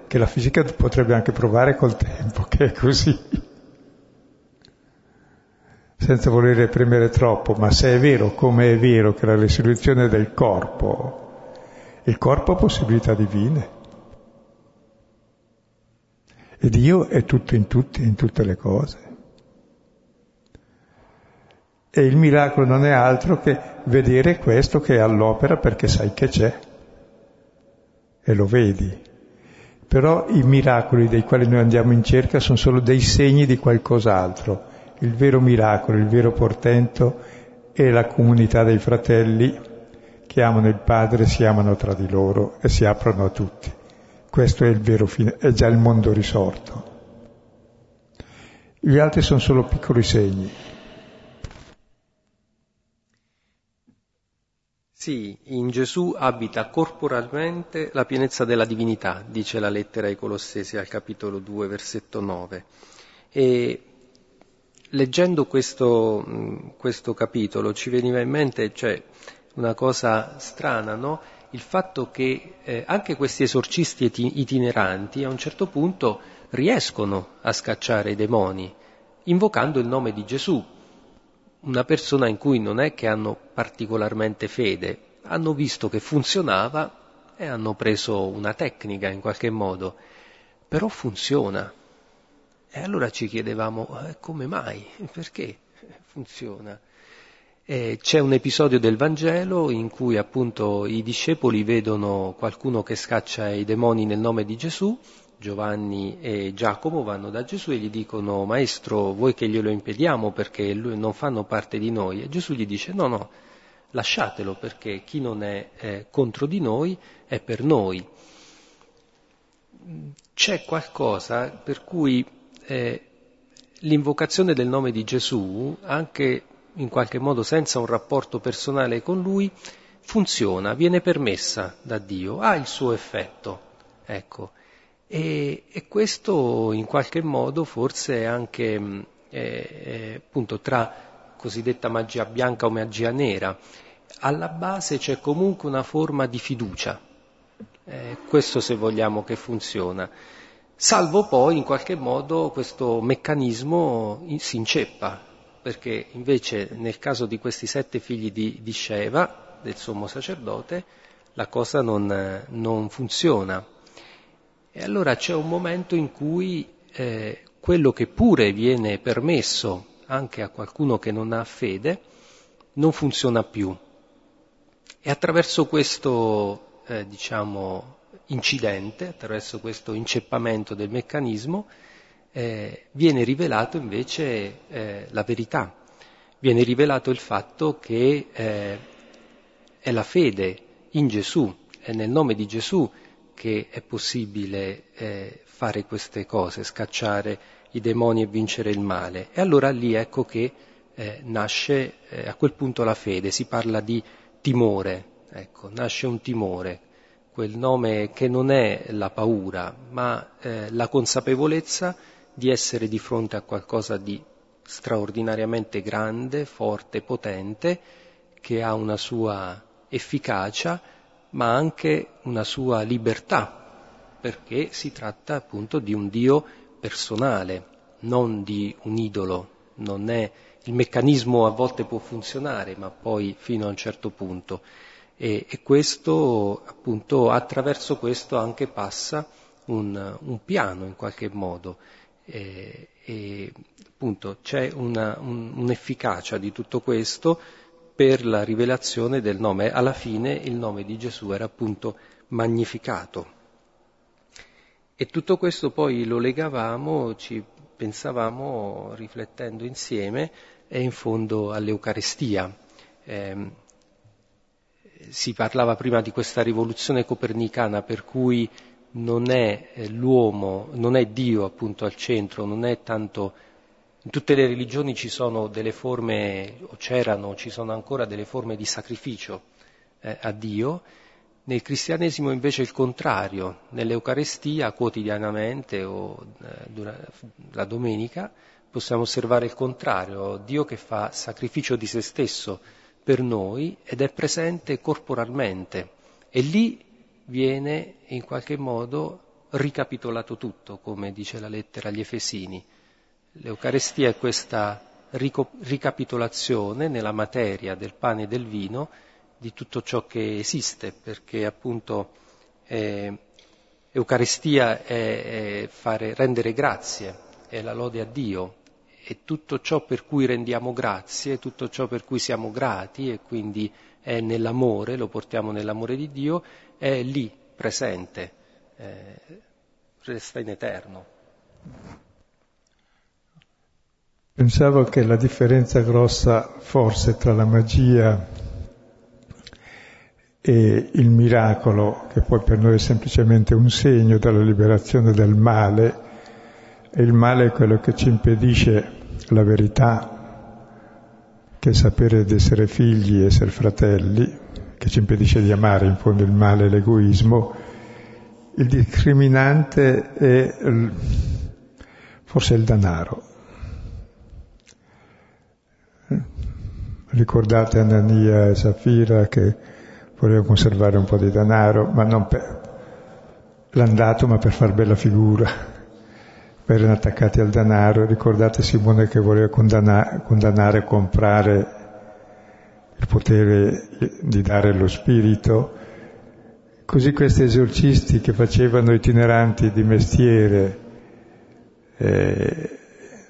che la fisica potrebbe anche provare col tempo, che è così senza voler premere troppo, ma se è vero come è vero che la resurrezione del corpo, il corpo ha possibilità divine. E Dio è tutto in tutti, in tutte le cose. E il miracolo non è altro che vedere questo che è all'opera perché sai che c'è e lo vedi. Però i miracoli dei quali noi andiamo in cerca sono solo dei segni di qualcos'altro il vero miracolo, il vero portento è la comunità dei fratelli che amano il Padre, si amano tra di loro e si aprono a tutti. Questo è il vero fine, è già il mondo risorto. Gli altri sono solo piccoli segni. Sì, in Gesù abita corporalmente la pienezza della divinità, dice la lettera ai Colossesi al capitolo 2, versetto 9. E leggendo questo, questo, capitolo ci veniva in mente cioè, una cosa strana, no? il fatto che eh, anche questi esorcisti itineranti a un certo punto riescono a scacciare i demoni invocando il nome di Gesù, una persona in cui non è che hanno particolarmente fede, hanno visto che funzionava e hanno preso una tecnica in qualche modo, però funziona. E allora ci chiedevamo eh, come mai, perché funziona. E c'è un episodio del Vangelo in cui appunto i discepoli vedono qualcuno che scaccia i demoni nel nome di Gesù, Giovanni e Giacomo vanno da Gesù e gli dicono Maestro, vuoi che glielo impediamo perché non fanno parte di noi? E Gesù gli dice no, no, lasciatelo perché chi non è eh, contro di noi è per noi. C'è qualcosa per cui eh, l'invocazione del nome di Gesù, anche in qualche modo senza un rapporto personale con lui, funziona, viene permessa da Dio, ha il suo effetto. Ecco. E, e questo in qualche modo forse è anche eh, appunto tra cosiddetta magia bianca o magia nera, alla base c'è comunque una forma di fiducia. Eh, questo se vogliamo che funziona salvo poi in qualche modo questo meccanismo si inceppa, perché invece nel caso di questi sette figli di, di Sheva, del sommo sacerdote, la cosa non, non, funziona. E allora c'è un momento in cui eh, quello che pure viene permesso anche a qualcuno che non ha fede non funziona più. E attraverso questo, eh, diciamo, incidente, attraverso questo inceppamento del meccanismo, eh, viene rivelato invece eh, la verità, viene rivelato il fatto che eh, è la fede in Gesù, è nel nome di Gesù che è possibile eh, fare queste cose, scacciare i demoni e vincere il male. E allora lì ecco che eh, nasce eh, a quel punto la fede, si parla di timore, ecco, nasce un timore, quel nome che non è la paura, ma eh, la consapevolezza di essere di fronte a qualcosa di straordinariamente grande, forte, potente, che ha una sua efficacia, ma anche una sua libertà, perché si tratta appunto di un Dio personale, non di un idolo, non è il meccanismo a volte può funzionare, ma poi fino a un certo punto. E, e questo, appunto, attraverso questo anche passa un, un piano in qualche modo. E, e appunto c'è una, un, un'efficacia di tutto questo per la rivelazione del nome. Alla fine il nome di Gesù era appunto magnificato. E tutto questo poi lo legavamo, ci pensavamo, riflettendo insieme, è in fondo all'Eucarestia. Eh, si parlava prima di questa rivoluzione copernicana per cui non è eh, l'uomo, non è Dio appunto al centro, non è tanto in tutte le religioni ci sono delle forme, o c'erano, ci sono ancora delle forme di sacrificio eh, a Dio, nel cristianesimo invece è il contrario, nell'Eucarestia quotidianamente o eh, la domenica possiamo osservare il contrario, Dio che fa sacrificio di se stesso per noi ed è presente corporalmente e lì viene in qualche modo ricapitolato tutto, come dice la lettera agli Efesini. L'Eucarestia è questa ricapitolazione nella materia del pane e del vino di tutto ciò che esiste, perché appunto eh, Eucaristia è, è fare, rendere grazie, è la lode a Dio, e tutto ciò per cui rendiamo grazie, tutto ciò per cui siamo grati e quindi è nell'amore, lo portiamo nell'amore di Dio, è lì presente, eh, resta in eterno. Pensavo che la differenza grossa forse tra la magia e il miracolo, che poi per noi è semplicemente un segno della liberazione dal male, e il male è quello che ci impedisce la verità, che è sapere di essere figli, essere fratelli, che ci impedisce di amare in fondo il male e l'egoismo. Il discriminante è forse il denaro. Ricordate Anania e Safira che volevano conservare un po' di denaro, ma non per l'andato, ma per far bella figura erano attaccati al denaro. Ricordate Simone che voleva condannare, condannare e comprare il potere di dare lo spirito. Così questi esorcisti che facevano itineranti di mestiere, eh,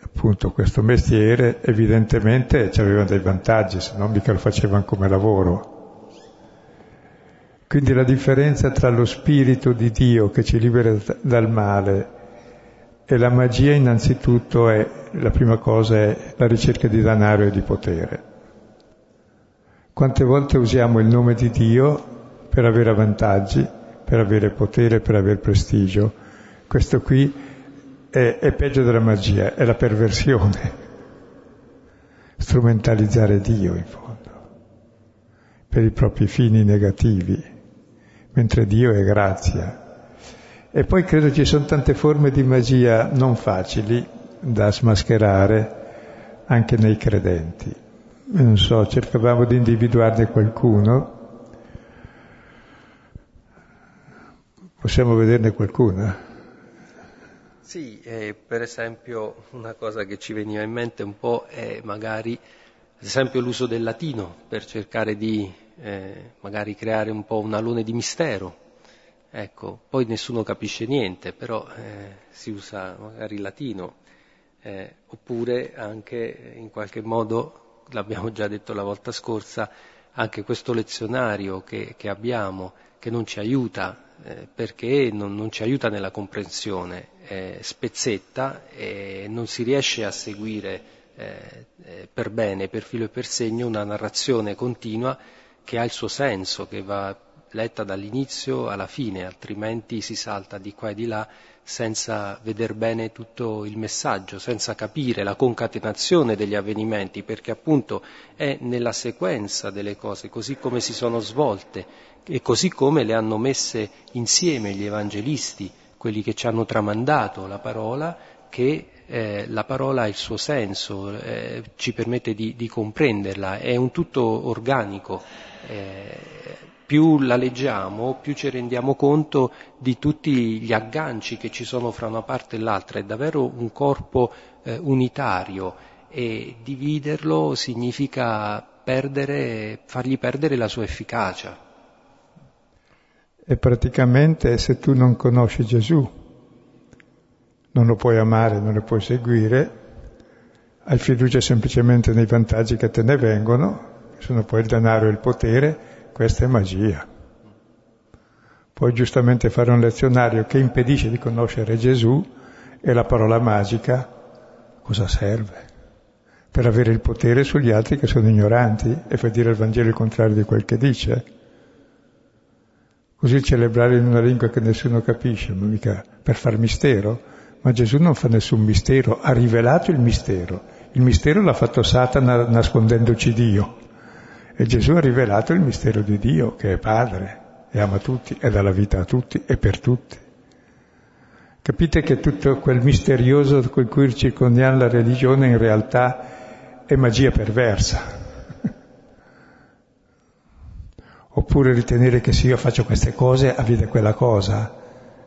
appunto questo mestiere, evidentemente avevano dei vantaggi, se no mica lo facevano come lavoro. Quindi la differenza tra lo spirito di Dio che ci libera dal male e la magia innanzitutto è, la prima cosa è la ricerca di denaro e di potere. Quante volte usiamo il nome di Dio per avere vantaggi, per avere potere, per avere prestigio? Questo qui è, è peggio della magia, è la perversione. Strumentalizzare Dio in fondo, per i propri fini negativi, mentre Dio è grazia, e poi credo ci sono tante forme di magia non facili da smascherare anche nei credenti. Non so, cercavamo di individuarne qualcuno. Possiamo vederne qualcuna? Sì, eh, per esempio una cosa che ci veniva in mente un po' è magari, ad esempio, l'uso del latino per cercare di eh, magari creare un po' un alone di mistero. Ecco, poi nessuno capisce niente, però eh, si usa magari il latino, eh, oppure anche in qualche modo, l'abbiamo già detto la volta scorsa, anche questo lezionario che, che abbiamo, che non ci aiuta, eh, perché non, non, ci aiuta nella comprensione, eh, spezzetta e non si riesce a seguire eh, eh, per bene, per filo e per segno, una narrazione continua che ha il suo senso, che va letta dall'inizio alla fine, altrimenti si salta di qua e di là senza veder bene tutto il messaggio, senza capire la concatenazione degli avvenimenti, perché appunto è nella sequenza delle cose, così come si sono svolte e così come le hanno messe insieme gli evangelisti, quelli che ci hanno tramandato la parola, che eh, la parola ha il suo senso, eh, ci permette di, di, comprenderla, è un tutto organico. Eh, più la leggiamo, più ci rendiamo conto di tutti gli agganci che ci sono fra una parte e l'altra, è davvero un corpo eh, unitario e dividerlo significa perdere, fargli perdere la sua efficacia. E praticamente se tu non conosci Gesù, non lo puoi amare, non lo puoi seguire, hai fiducia semplicemente nei vantaggi che te ne vengono, sono poi il denaro e il potere, questa è magia. Puoi giustamente fare un lezionario che impedisce di conoscere Gesù e la parola magica cosa serve? Per avere il potere sugli altri che sono ignoranti e far dire al Vangelo il contrario di quel che dice. Così celebrare in una lingua che nessuno capisce, ma mica per far mistero. Ma Gesù non fa nessun mistero, ha rivelato il mistero. Il mistero l'ha fatto Satana nascondendoci Dio. E Gesù ha rivelato il mistero di Dio, che è Padre, e ama tutti, e dà la vita a tutti e per tutti. Capite che tutto quel misterioso con cui circondiamo la religione in realtà è magia perversa. Oppure ritenere che se io faccio queste cose avviene quella cosa.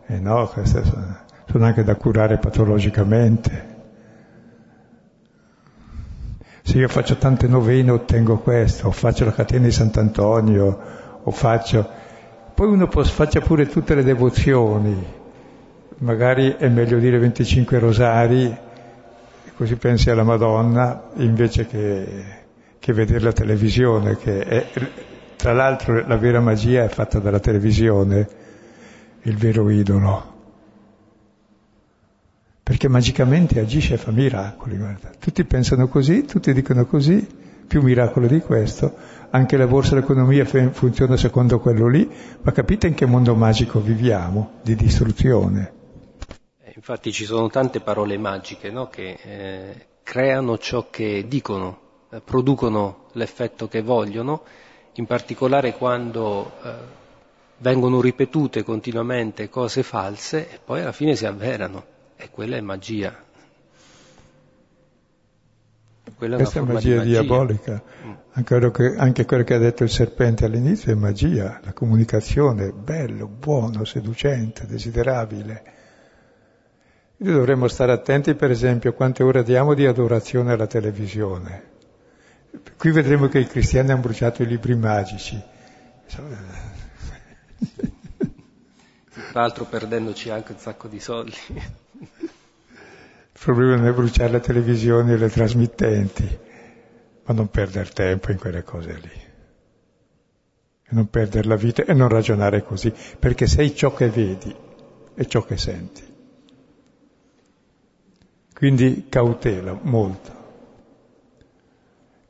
E no, queste sono anche da curare patologicamente se io faccio tante novene ottengo questo, o faccio la catena di Sant'Antonio, o faccio... Poi uno può, faccia pure tutte le devozioni, magari è meglio dire 25 rosari, così pensi alla Madonna, invece che, che vedere la televisione, che è, tra l'altro la vera magia è fatta dalla televisione, il vero idolo perché magicamente agisce e fa miracoli. Guarda. Tutti pensano così, tutti dicono così, più miracolo di questo. Anche la borsa dell'economia funziona secondo quello lì, ma capite in che mondo magico viviamo, di distruzione. Eh, infatti ci sono tante parole magiche no? che eh, creano ciò che dicono, eh, producono l'effetto che vogliono, in particolare quando eh, vengono ripetute continuamente cose false e poi alla fine si avverano. E quella è magia. Quella Questa è, è magia, magia, diabolica. Mm. Anche, quello che, anche quello che ha detto il serpente all'inizio è magia, la comunicazione, bello, buono, seducente, desiderabile. Noi dovremmo stare attenti, per esempio, a quante ore diamo di adorazione alla televisione. Qui vedremo che i cristiani hanno bruciato i libri magici. Tra l'altro perdendoci anche un sacco di soldi. Il problema non è bruciare le televisioni e le trasmittenti, ma non perdere tempo in quelle cose lì. E non perdere la vita e non ragionare così, perché sei ciò che vedi e ciò che senti. Quindi cautela molto.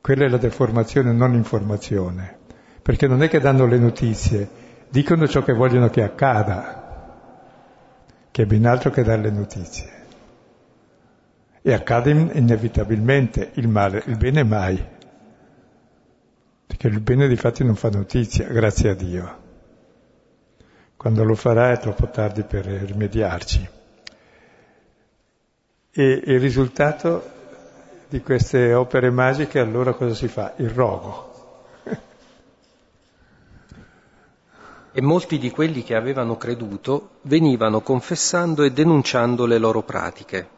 Quella è la deformazione, non l'informazione. Perché non è che danno le notizie, dicono ciò che vogliono che accada che è ben altro che dare le notizie. E accade inevitabilmente il male, il bene mai. Perché il bene di fatti non fa notizia, grazie a Dio. Quando lo farà è troppo tardi per rimediarci. E il risultato di queste opere magiche allora cosa si fa? Il rogo. E molti di quelli che avevano creduto venivano confessando e denunciando le loro pratiche.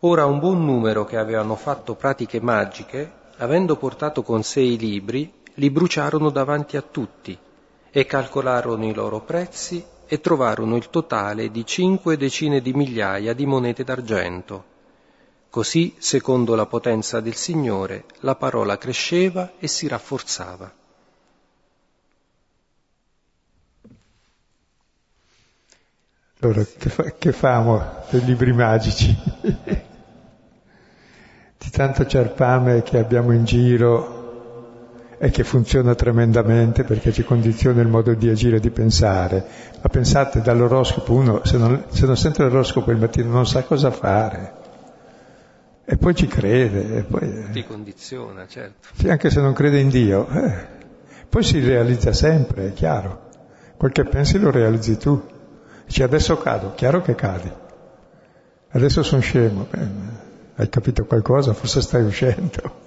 Ora un buon numero che avevano fatto pratiche magiche, avendo portato con sé i libri, li bruciarono davanti a tutti e calcolarono i loro prezzi e trovarono il totale di cinque decine di migliaia di monete d'argento. Così, secondo la potenza del Signore, la parola cresceva e si rafforzava. Allora, che, fa, che famo dei libri magici? Di tanto ciarpame che abbiamo in giro e che funziona tremendamente perché ci condiziona il modo di agire e di pensare. Ma pensate, dall'oroscopo uno, se non, se non sente l'oroscopo il mattino, non sa cosa fare. E poi ci crede. E poi, Ti condiziona, certo. Sì, anche se non crede in Dio. Eh. Poi si realizza sempre, è chiaro. Quel che pensi lo realizzi tu. Dici adesso cado, chiaro che cadi. Adesso sono scemo. Beh, hai capito qualcosa? Forse stai uscendo.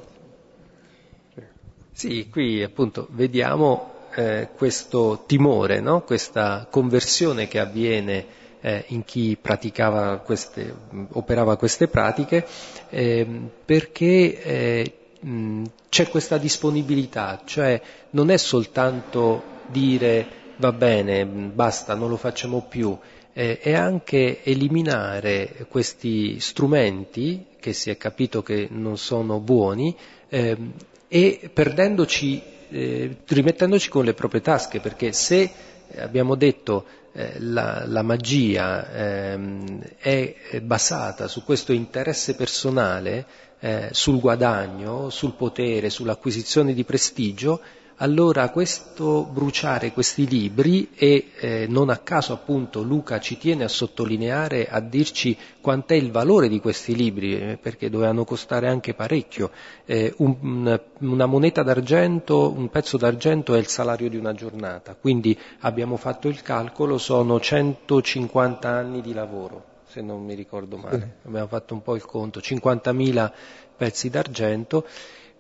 Sì, qui appunto vediamo eh, questo timore, no? questa conversione che avviene eh, in chi praticava queste, operava queste pratiche, eh, perché mh, c'è questa disponibilità, cioè non è soltanto dire va bene, basta, non lo facciamo più, eh, è anche eliminare questi strumenti che si è capito che non sono buoni eh, e perdendoci, eh, rimettendoci con le proprie tasche, perché se abbiamo detto eh, la, la, magia ehm, è basata su questo interesse personale, eh, sul guadagno, sul potere, sull'acquisizione di prestigio, allora questo bruciare questi libri e eh, non a caso appunto Luca ci tiene a sottolineare, a dirci quant'è il valore di questi libri, eh, perché dovevano costare anche parecchio. Eh, un, una moneta d'argento, un pezzo d'argento è il salario di una giornata, quindi abbiamo fatto il calcolo, sono 150 anni di lavoro se non mi ricordo male, abbiamo fatto un po' il conto, 50.000 pezzi d'argento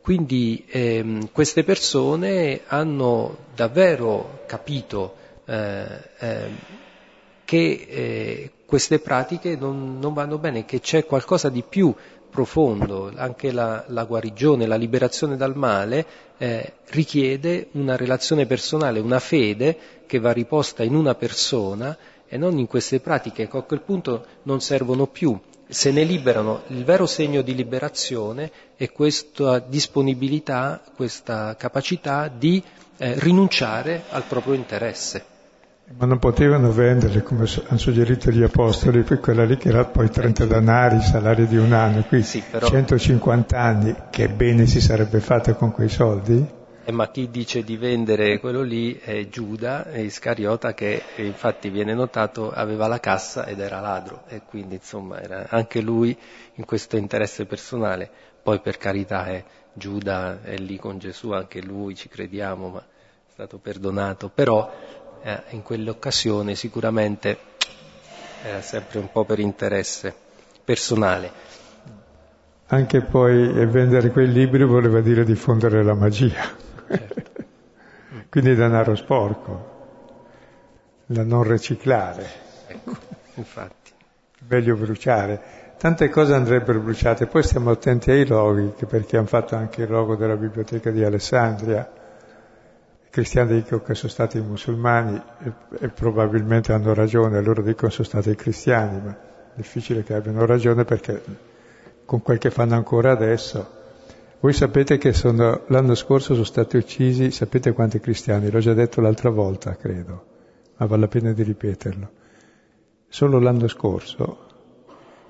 quindi ehm, queste persone hanno davvero capito eh, eh, che eh, queste pratiche non, non, vanno bene, che c'è qualcosa di più profondo, anche la, la guarigione, la liberazione dal male eh, richiede una relazione personale, una fede che va riposta in una persona e non in queste pratiche che a quel punto non servono più se ne liberano. Il vero segno di liberazione è questa disponibilità, questa capacità di eh, rinunciare al proprio interesse. Ma non potevano venderle come hanno suggerito gli apostoli, poi quella lì che era poi 30 denari, il salario di un anno, qui sì, però... 150 anni, che bene si sarebbe fatto con quei soldi? Eh, ma chi dice di vendere quello lì è Giuda e Iscariota che infatti viene notato aveva la cassa ed era ladro e quindi insomma era anche lui in questo interesse personale. Poi per carità è Giuda è lì con Gesù, anche lui ci crediamo, ma è stato perdonato, però eh, in quell'occasione sicuramente era sempre un po' per interesse personale. Anche poi vendere quei libri voleva dire diffondere la magia. Certo. Quindi denaro sporco, da non riciclare. Ecco, infatti. Meglio bruciare. Tante cose andrebbero bruciate, poi stiamo attenti ai loghi, perché hanno fatto anche il logo della biblioteca di Alessandria. I cristiani dicono che sono stati i musulmani e, e probabilmente hanno ragione, loro dicono che sono stati i cristiani, ma è difficile che abbiano ragione perché con quel che fanno ancora adesso voi sapete che sono, l'anno scorso sono stati uccisi, sapete quanti cristiani? L'ho già detto l'altra volta, credo, ma vale la pena di ripeterlo. Solo l'anno scorso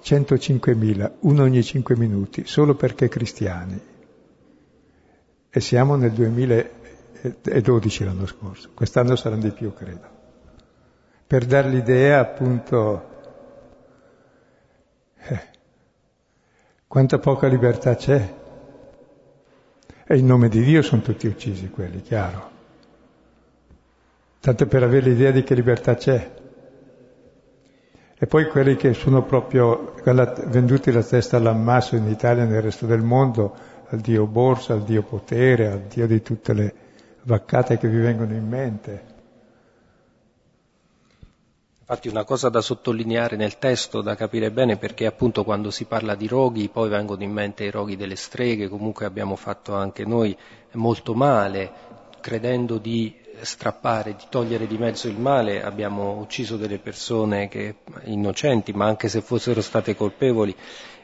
105.000, uno ogni 5 minuti, solo perché cristiani. E siamo nel 2012 l'anno scorso, quest'anno saranno di più, credo. Per dar l'idea, appunto, eh, quanta poca libertà c'è e in nome di Dio sono tutti uccisi quelli, chiaro. Tanto per avere l'idea di che libertà c'è. E poi quelli che sono proprio venduti la testa all'ammasso in Italia e nel resto del mondo, al Dio borsa, al Dio potere, al Dio di tutte le vaccate che vi vengono in mente. Infatti una cosa da sottolineare nel testo, da capire bene, perché appunto quando si parla di roghi poi vengono in mente i roghi delle streghe, comunque abbiamo fatto anche noi molto male, credendo di strappare, di togliere di mezzo il male, abbiamo ucciso delle persone che, innocenti, ma anche se fossero state colpevoli.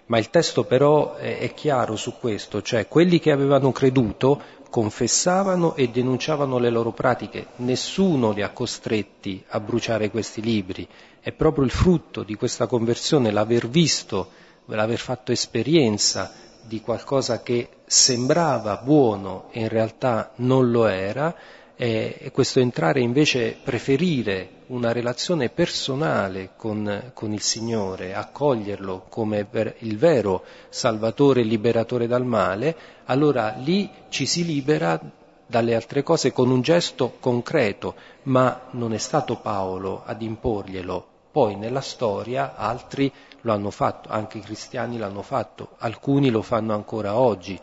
Ma il testo però è, è chiaro su questo, cioè quelli che avevano creduto confessavano e denunciavano le loro pratiche, nessuno li ha costretti a bruciare questi libri, è proprio il frutto di questa conversione, l'aver visto, l'aver fatto esperienza di qualcosa che sembrava buono e in realtà non lo era, e questo entrare invece, preferire una relazione personale con, con il Signore, accoglierlo come il vero Salvatore e liberatore dal male, allora lì ci si libera dalle altre cose con un gesto concreto, ma non è stato Paolo ad imporglielo. Poi nella storia altri lo hanno fatto, anche i cristiani l'hanno fatto, alcuni lo fanno ancora oggi,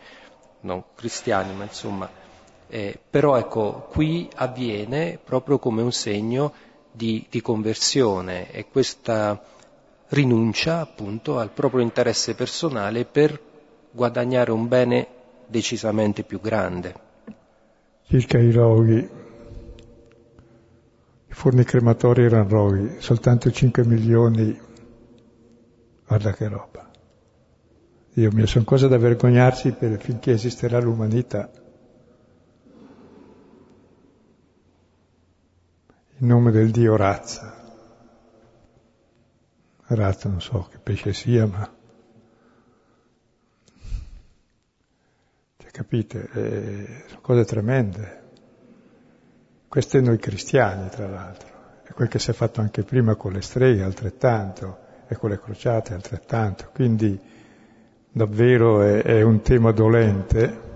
non cristiani, ma insomma eh, però ecco, qui avviene proprio come un segno di, di conversione e questa rinuncia appunto al proprio interesse personale per guadagnare un bene decisamente più grande. Circa i roghi, i forni crematori erano roghi, soltanto 5 milioni, guarda che roba. Dio mio, sono cose da vergognarsi per, finché esisterà l'umanità. In nome del dio razza. Razza non so che pesce sia, ma... Capite? Eh, sono cose tremende. Questo è noi cristiani, tra l'altro. È quel che si è fatto anche prima con le streghe, altrettanto, e con le crociate, altrettanto. Quindi davvero è, è un tema dolente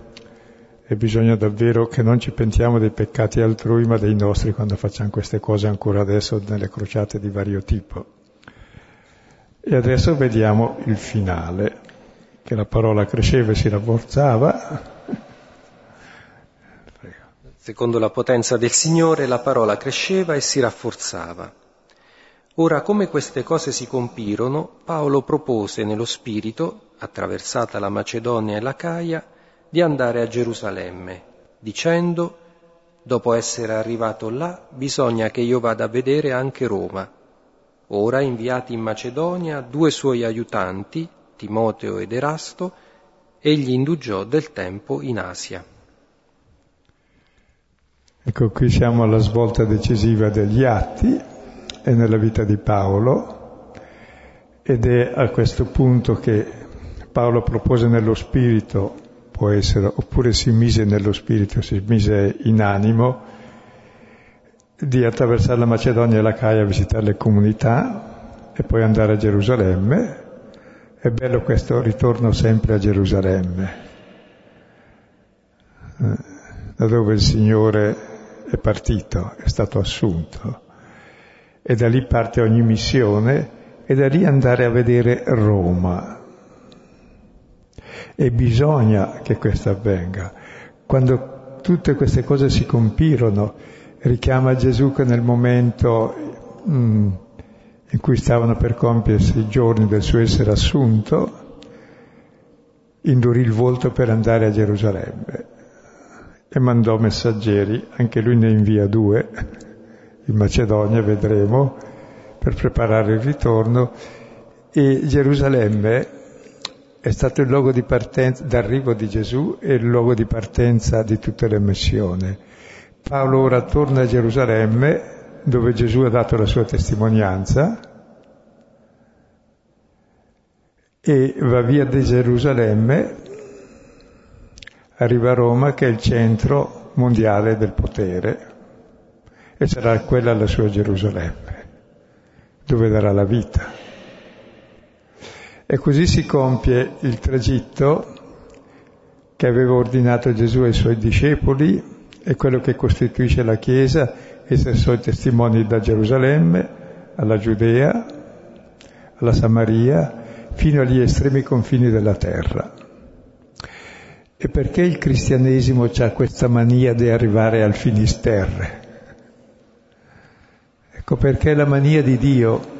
e bisogna davvero che non ci pentiamo dei peccati altrui ma dei nostri quando facciamo queste cose ancora adesso nelle crociate di vario tipo. E adesso vediamo il finale, che la parola cresceva e si rafforzava. Secondo la potenza del Signore la parola cresceva e si rafforzava. Ora, come queste cose si compirono, Paolo propose nello Spirito, attraversata la Macedonia e la Caia, di andare a Gerusalemme, dicendo, dopo essere arrivato là, bisogna che io vada a vedere anche Roma. Ora, inviati in Macedonia, due suoi aiutanti, Timoteo ed Erasto, egli indugiò del tempo in Asia. Ecco, qui siamo alla svolta decisiva degli atti e nella vita di Paolo ed è a questo punto che Paolo propose nello Spirito può essere, oppure si mise nello spirito, si mise in animo di attraversare la Macedonia e la Caia visitare le comunità e poi andare a Gerusalemme. È bello questo ritorno sempre a Gerusalemme, eh, da dove il Signore è partito, è stato assunto. E da lì parte ogni missione e da lì andare a vedere Roma, e bisogna che questo avvenga. Quando tutte queste cose si compirono, richiama Gesù che nel momento mm, in cui stavano per compiersi i giorni del suo essere assunto, indurì il volto per andare a Gerusalemme e mandò messaggeri, anche lui ne invia due, in Macedonia vedremo, per preparare il ritorno, e Gerusalemme è stato il luogo di partenza d'arrivo di Gesù e il luogo di partenza di tutte le missioni. Paolo ora torna a Gerusalemme dove Gesù ha dato la sua testimonianza e va via da Gerusalemme, arriva a Roma che è il centro mondiale del potere e sarà quella la sua Gerusalemme, dove darà la vita. E così si compie il tragitto che aveva ordinato Gesù ai suoi discepoli e quello che costituisce la Chiesa, essere suoi testimoni da Gerusalemme alla Giudea, alla Samaria, fino agli estremi confini della terra. E perché il cristianesimo ha questa mania di arrivare al Finisterre? Ecco perché la mania di Dio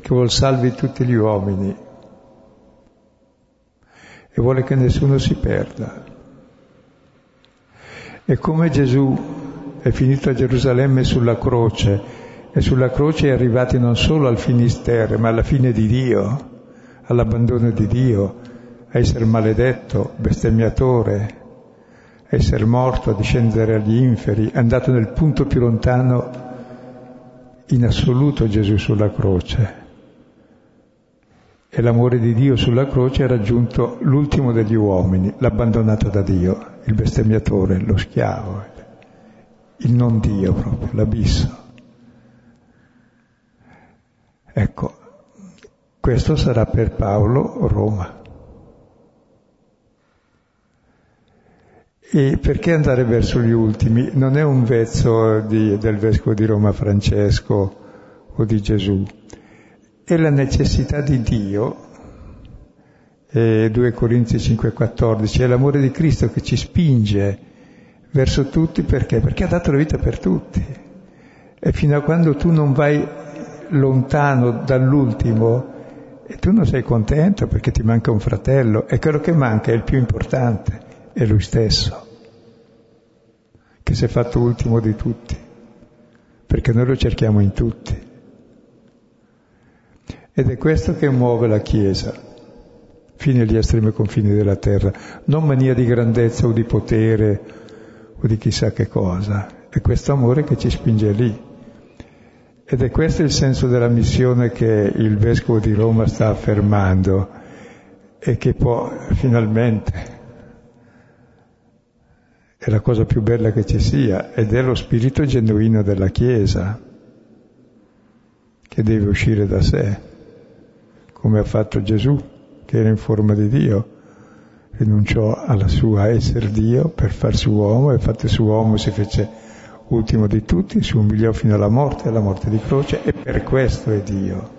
che vuol salvi tutti gli uomini e vuole che nessuno si perda. E come Gesù è finito a Gerusalemme sulla croce e sulla croce è arrivato non solo al finisterre, ma alla fine di Dio, all'abbandono di Dio, a essere maledetto, bestemmiatore, a essere morto, a discendere agli inferi, è andato nel punto più lontano in assoluto Gesù sulla croce. E l'amore di Dio sulla croce ha raggiunto l'ultimo degli uomini, l'abbandonato da Dio, il bestemmiatore, lo schiavo, il non Dio proprio, l'abisso. Ecco, questo sarà per Paolo Roma. E perché andare verso gli ultimi? Non è un vezzo di, del vescovo di Roma Francesco o di Gesù, è la necessità di Dio, eh, 2 Corinzi 5,14, è l'amore di Cristo che ci spinge verso tutti perché? Perché ha dato la vita per tutti. E fino a quando tu non vai lontano dall'ultimo e tu non sei contento perché ti manca un fratello e quello che manca è il più importante è lui stesso, che si è fatto ultimo di tutti, perché noi lo cerchiamo in tutti. Ed è questo che muove la Chiesa, fino agli estremi confini della terra, non mania di grandezza o di potere o di chissà che cosa, è questo amore che ci spinge lì. Ed è questo il senso della missione che il Vescovo di Roma sta affermando e che può finalmente è la cosa più bella che ci sia ed è lo spirito genuino della Chiesa che deve uscire da sé, come ha fatto Gesù, che era in forma di Dio, rinunciò alla sua essere Dio per farsi uomo e fatto uomo si fece ultimo di tutti, si umiliò fino alla morte, alla morte di croce e per questo è Dio.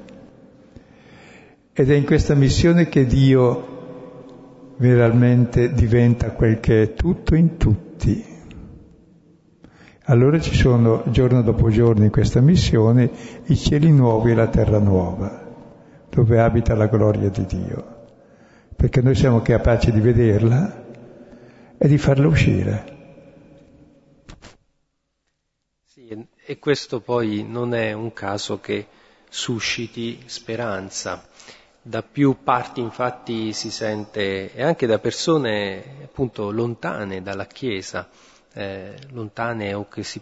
Ed è in questa missione che Dio veramente diventa quel che è tutto in tutti. Allora ci sono giorno dopo giorno in questa missione i cieli nuovi e la terra nuova, dove abita la gloria di Dio, perché noi siamo capaci di vederla e di farla uscire. Sì, e questo poi non è un caso che susciti speranza da più parti infatti si sente, e anche da persone appunto lontane dalla Chiesa, eh, lontane o che si,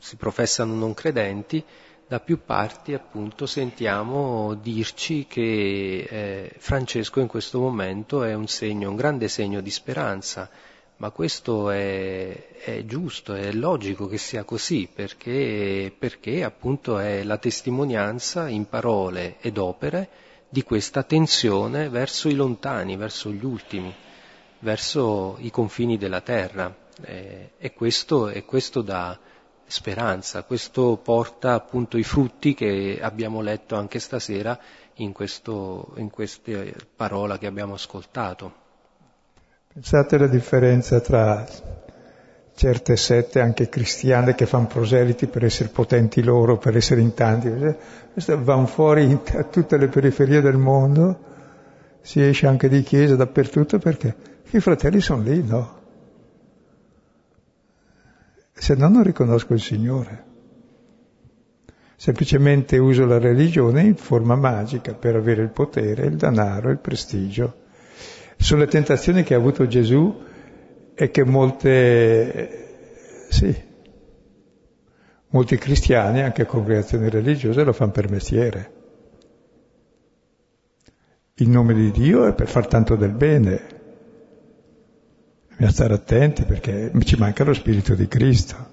si, professano non credenti, da più parti appunto sentiamo dirci che eh, Francesco in questo momento è un segno, un grande segno di speranza, ma questo è, è giusto, è logico che sia così, perché, perché appunto è la testimonianza in parole ed opere di questa tensione verso i lontani, verso gli ultimi, verso i confini della terra. Eh, e, questo, e questo dà speranza, questo porta appunto i frutti che abbiamo letto anche stasera in, questo, in queste parole che abbiamo ascoltato. Pensate alla differenza tra certe sette anche cristiane che fanno proseliti per essere potenti loro, per essere in tanti, vanno fuori a tutte le periferie del mondo, si esce anche di chiesa dappertutto perché i fratelli sono lì, no? Se no non riconosco il Signore. Semplicemente uso la religione in forma magica per avere il potere, il denaro, il prestigio. Sono le tentazioni che ha avuto Gesù è che molte, sì, molti cristiani, anche congregazioni religiose, lo fanno per mestiere. Il nome di Dio è per far tanto del bene. Bisogna stare attenti perché ci manca lo Spirito di Cristo.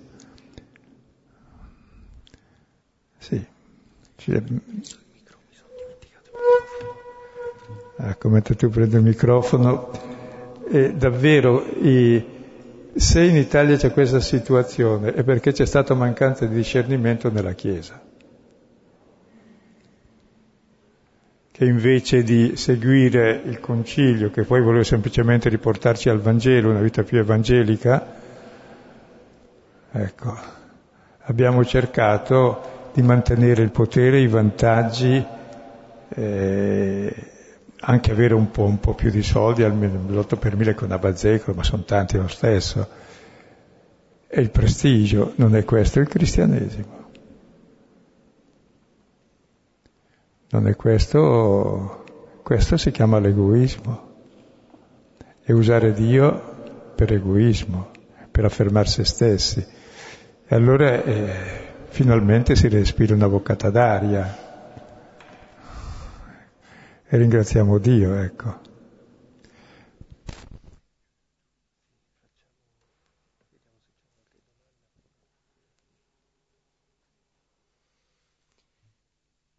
Sì. Ecco, mentre tu prendi il microfono, e davvero i, se in Italia c'è questa situazione è perché c'è stata mancanza di discernimento nella Chiesa, che invece di seguire il concilio, che poi voleva semplicemente riportarci al Vangelo, una vita più evangelica, ecco, abbiamo cercato di mantenere il potere, i vantaggi, eh, anche avere un po', un po', più di soldi, almeno l'8 per 1000 con Abazzecolo, ma sono tanti lo stesso. E il prestigio, non è questo il cristianesimo. Non è questo, questo si chiama l'egoismo. E usare Dio per egoismo, per affermare se stessi. E allora eh, finalmente si respira una boccata d'aria. E ringraziamo Dio, ecco.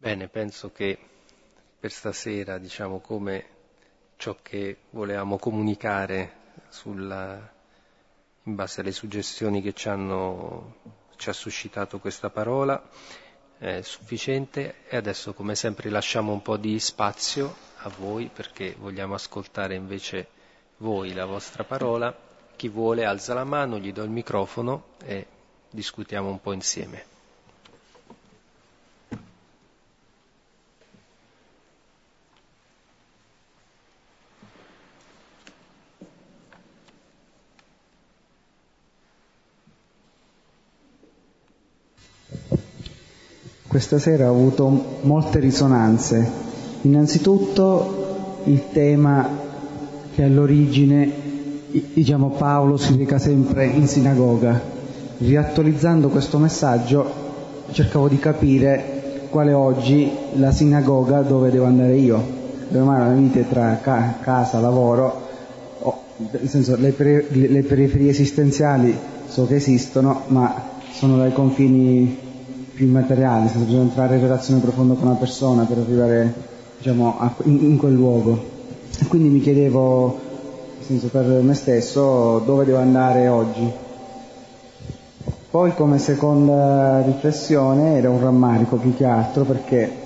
Bene, penso che per stasera, diciamo, come ciò che volevamo comunicare sulla, in base alle suggestioni che ci, hanno, ci ha suscitato questa parola, è sufficiente e adesso come sempre lasciamo un po' di spazio a voi perché vogliamo ascoltare invece voi la vostra parola. Chi vuole alza la mano, gli do il microfono e discutiamo un po' insieme. Questa sera ha avuto molte risonanze. Innanzitutto il tema che all'origine, diciamo, Paolo si reca sempre in sinagoga. Riattualizzando questo messaggio cercavo di capire qual è oggi la sinagoga dove devo andare io. Ormai la vita tra ca- casa, lavoro, oh, nel senso le, per- le periferie esistenziali so che esistono, ma sono dai confini più immateriali, senza bisogna entrare in relazione profonda con una persona per arrivare diciamo, a, in, in, quel luogo. E quindi mi chiedevo, senso per me stesso, dove devo andare oggi. Poi come seconda riflessione era un rammarico più che altro perché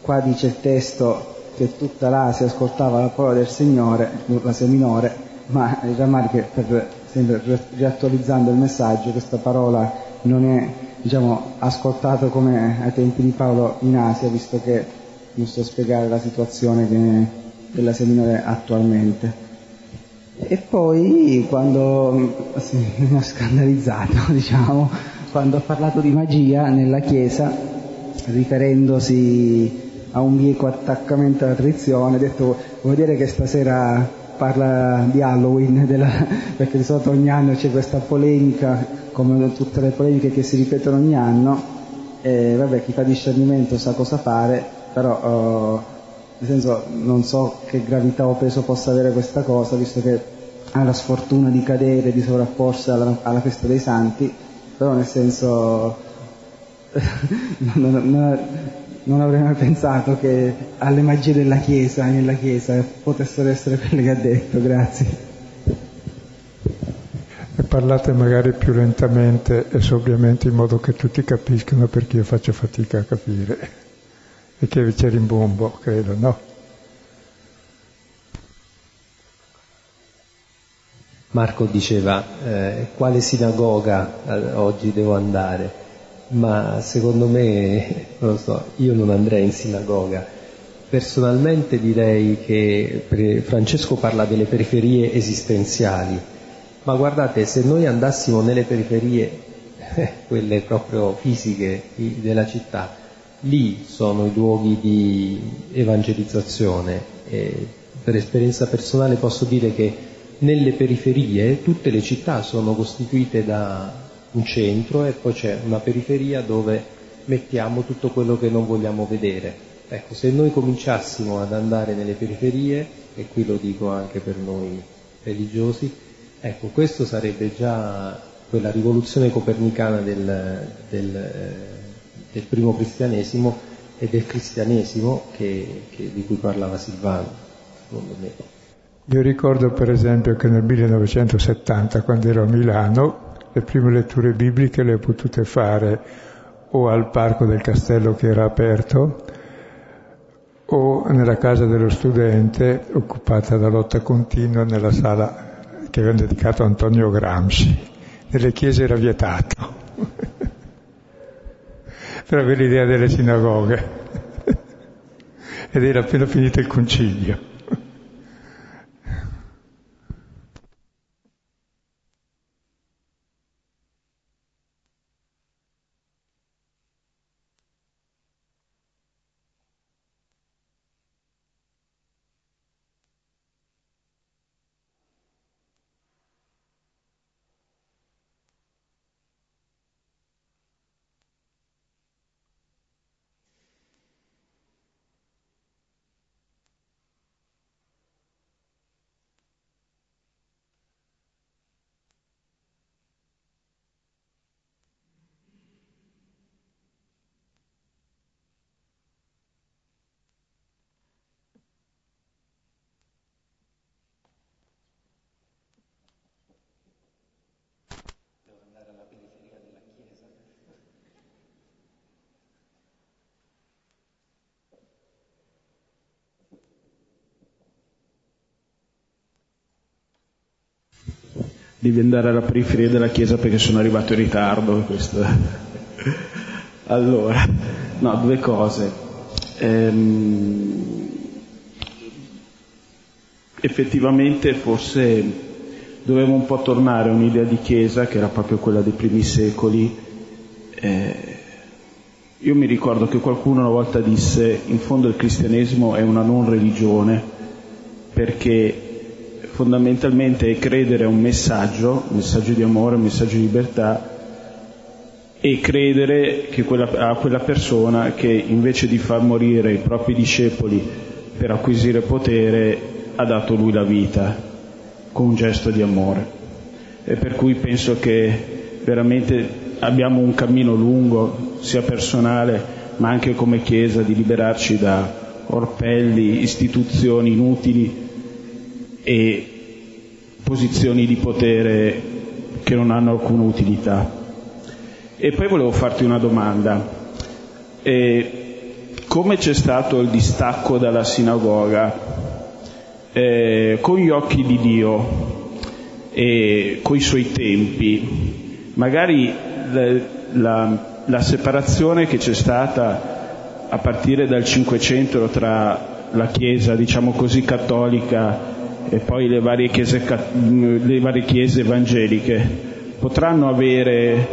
qua dice il testo che tutta l'Asia ascoltava la parola del Signore, l'Asia minore, ma il rammarico per, sempre riattualizzando il messaggio, questa parola non è diciamo, ascoltato come ai tempi di Paolo in Asia, visto che non sto a spiegare la situazione della seminore attualmente. E poi quando sì, mi ha scandalizzato, diciamo, quando ho parlato di magia nella Chiesa, riferendosi a un bieco attaccamento alla tradizione, ho detto vuol dire che stasera parla di Halloween, della, perché di solito ogni anno c'è questa polemica, come tutte le polemiche che si ripetono ogni anno, e vabbè, chi fa discernimento sa cosa fare, però oh, nel senso non so che gravità o peso possa avere questa cosa, visto che ha la sfortuna di cadere, di sovrapporsi alla, alla festa dei santi, però nel senso non, non, non avrei mai pensato che alle magie della Chiesa, nella Chiesa, potessero essere quelle che ha detto, grazie. Parlate magari più lentamente e sobriamente in modo che tutti capiscano perché io faccio fatica a capire. E che c'è rimbombo, credo, no? Marco diceva eh, quale sinagoga eh, oggi devo andare ma secondo me, non lo so, io non andrei in sinagoga. Personalmente direi che Francesco parla delle periferie esistenziali, ma guardate, se noi andassimo nelle periferie, quelle proprio fisiche della città, lì sono i luoghi di evangelizzazione. E per esperienza personale posso dire che nelle periferie tutte le città sono costituite da un centro e poi c'è una periferia dove mettiamo tutto quello che non vogliamo vedere. Ecco, se noi cominciassimo ad andare nelle periferie, e qui lo dico anche per noi religiosi, ecco, questo sarebbe già quella rivoluzione copernicana del, del, del primo cristianesimo e del cristianesimo che, che, di cui parlava Silvano, secondo me. Io ricordo per esempio che nel 1970, quando ero a Milano, le prime letture bibliche le ho potute fare o al parco del castello che era aperto o nella casa dello studente occupata da lotta continua nella sala che avevano dedicato a Antonio Gramsci. Nelle chiese era vietato. per avere l'idea delle sinagoghe. Ed era appena finito il concilio. Devi andare alla periferia della chiesa perché sono arrivato in ritardo. Questo. Allora, no, due cose. Ehm, effettivamente forse dovevo un po' tornare a un'idea di chiesa che era proprio quella dei primi secoli. Eh, io mi ricordo che qualcuno una volta disse in fondo il cristianesimo è una non religione perché fondamentalmente è credere a un messaggio, un messaggio di amore, un messaggio di libertà e credere quella, a quella persona che invece di far morire i propri discepoli per acquisire potere ha dato lui la vita con un gesto di amore. E per cui penso che veramente abbiamo un cammino lungo, sia personale ma anche come Chiesa, di liberarci da orpelli, istituzioni inutili e posizioni di potere che non hanno alcuna utilità. E poi volevo farti una domanda. E come c'è stato il distacco dalla sinagoga eh, con gli occhi di Dio e coi suoi tempi, magari la, la, la separazione che c'è stata a partire dal Cinquecento tra la Chiesa, diciamo così, cattolica e poi le varie chiese, le varie chiese evangeliche potranno avere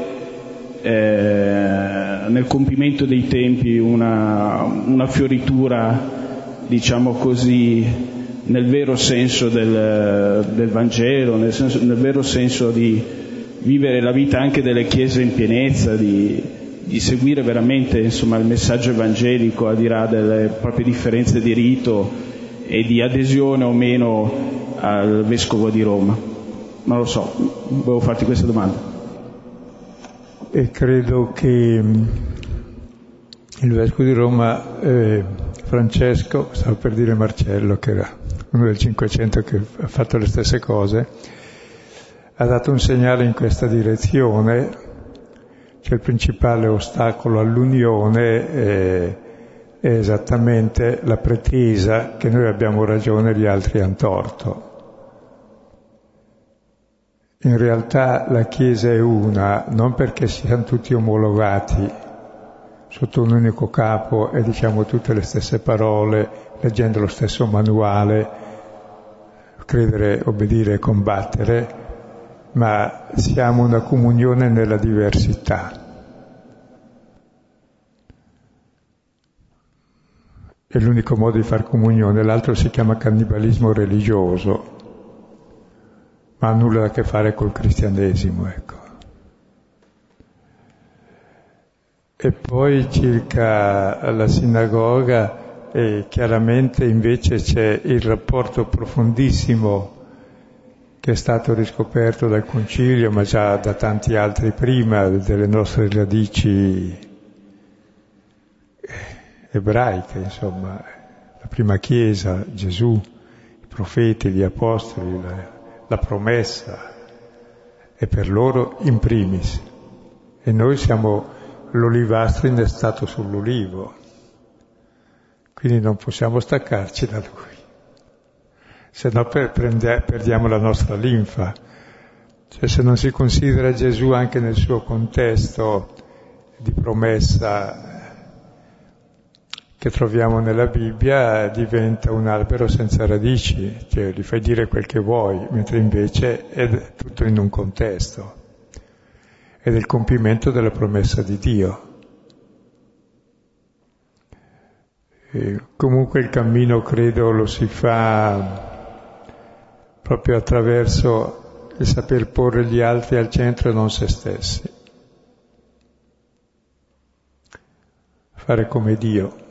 eh, nel compimento dei tempi una, una fioritura, diciamo così, nel vero senso del, del Vangelo, nel, senso, nel, vero senso di vivere la vita anche delle chiese in pienezza, di, di seguire veramente insomma, il messaggio evangelico al di là delle proprie differenze di rito e di adesione o meno al vescovo di Roma. Non lo so, volevo farti questa domanda. E credo che mm, il vescovo di Roma, eh, Francesco, stavo per dire Marcello, che era uno del Cinquecento che ha fatto le stesse cose, ha dato un segnale in questa direzione, cioè il principale ostacolo all'unione è è esattamente la pretesa che noi abbiamo ragione e gli altri hanno torto. In realtà la Chiesa è una non perché siamo tutti omologati sotto un unico capo e diciamo tutte le stesse parole, leggendo lo stesso manuale, credere, obbedire e combattere, ma siamo una comunione nella diversità. È l'unico modo di far comunione, l'altro si chiama cannibalismo religioso, ma ha nulla a che fare col cristianesimo, ecco. E poi circa la sinagoga, eh, chiaramente invece c'è il rapporto profondissimo che è stato riscoperto dal Concilio, ma già da tanti altri prima, delle nostre radici ebraiche, insomma, la prima Chiesa, Gesù, i profeti, gli apostoli, la, la promessa, è per loro in primis. E noi siamo l'olivastro innestato sull'ulivo, quindi non possiamo staccarci da lui, se no per, prende, perdiamo la nostra linfa. Cioè se non si considera Gesù anche nel suo contesto di promessa che troviamo nella Bibbia diventa un albero senza radici, cioè gli fai dire quel che vuoi, mentre invece è tutto in un contesto, ed è il compimento della promessa di Dio. E comunque il cammino credo lo si fa proprio attraverso il saper porre gli altri al centro e non se stessi. Fare come Dio.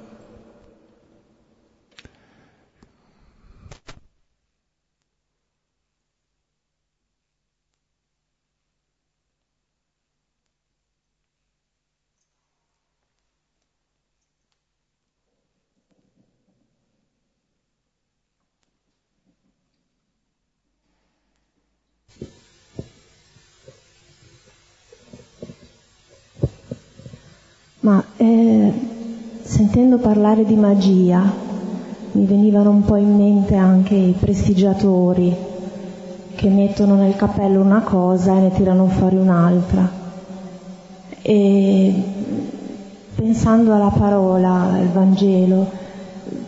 Ma eh, sentendo parlare di magia mi venivano un po' in mente anche i prestigiatori che mettono nel cappello una cosa e ne tirano fuori un'altra. E pensando alla parola, al Vangelo,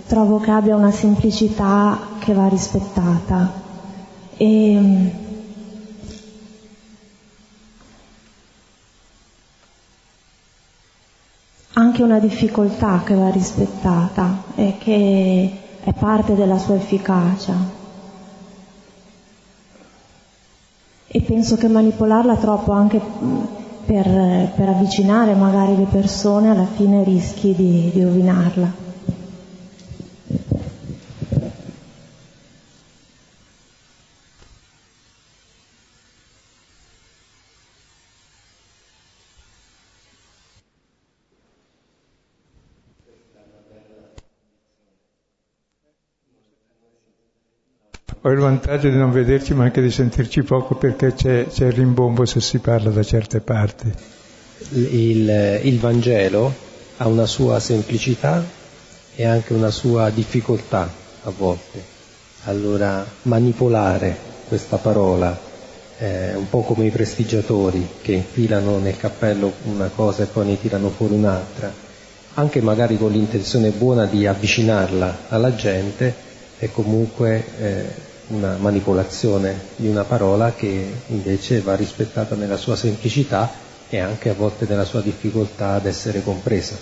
trovo che abbia una semplicità che va rispettata. E, anche una difficoltà che va rispettata e che è parte della sua efficacia. E penso che manipolarla troppo anche per, per avvicinare magari le persone alla fine rischi di, di rovinarla. Ho il vantaggio di non vederci ma anche di sentirci poco perché c'è, c'è il rimbombo se si parla da certe parti. Il, il, Vangelo ha una sua semplicità e anche una sua difficoltà a volte. Allora manipolare questa parola è un po' come i prestigiatori che infilano nel cappello una cosa e poi ne tirano fuori un'altra, anche magari con l'intenzione buona di avvicinarla alla gente, è comunque eh, una manipolazione di una parola che invece va rispettata nella sua semplicità e anche a volte nella sua difficoltà ad essere compresa.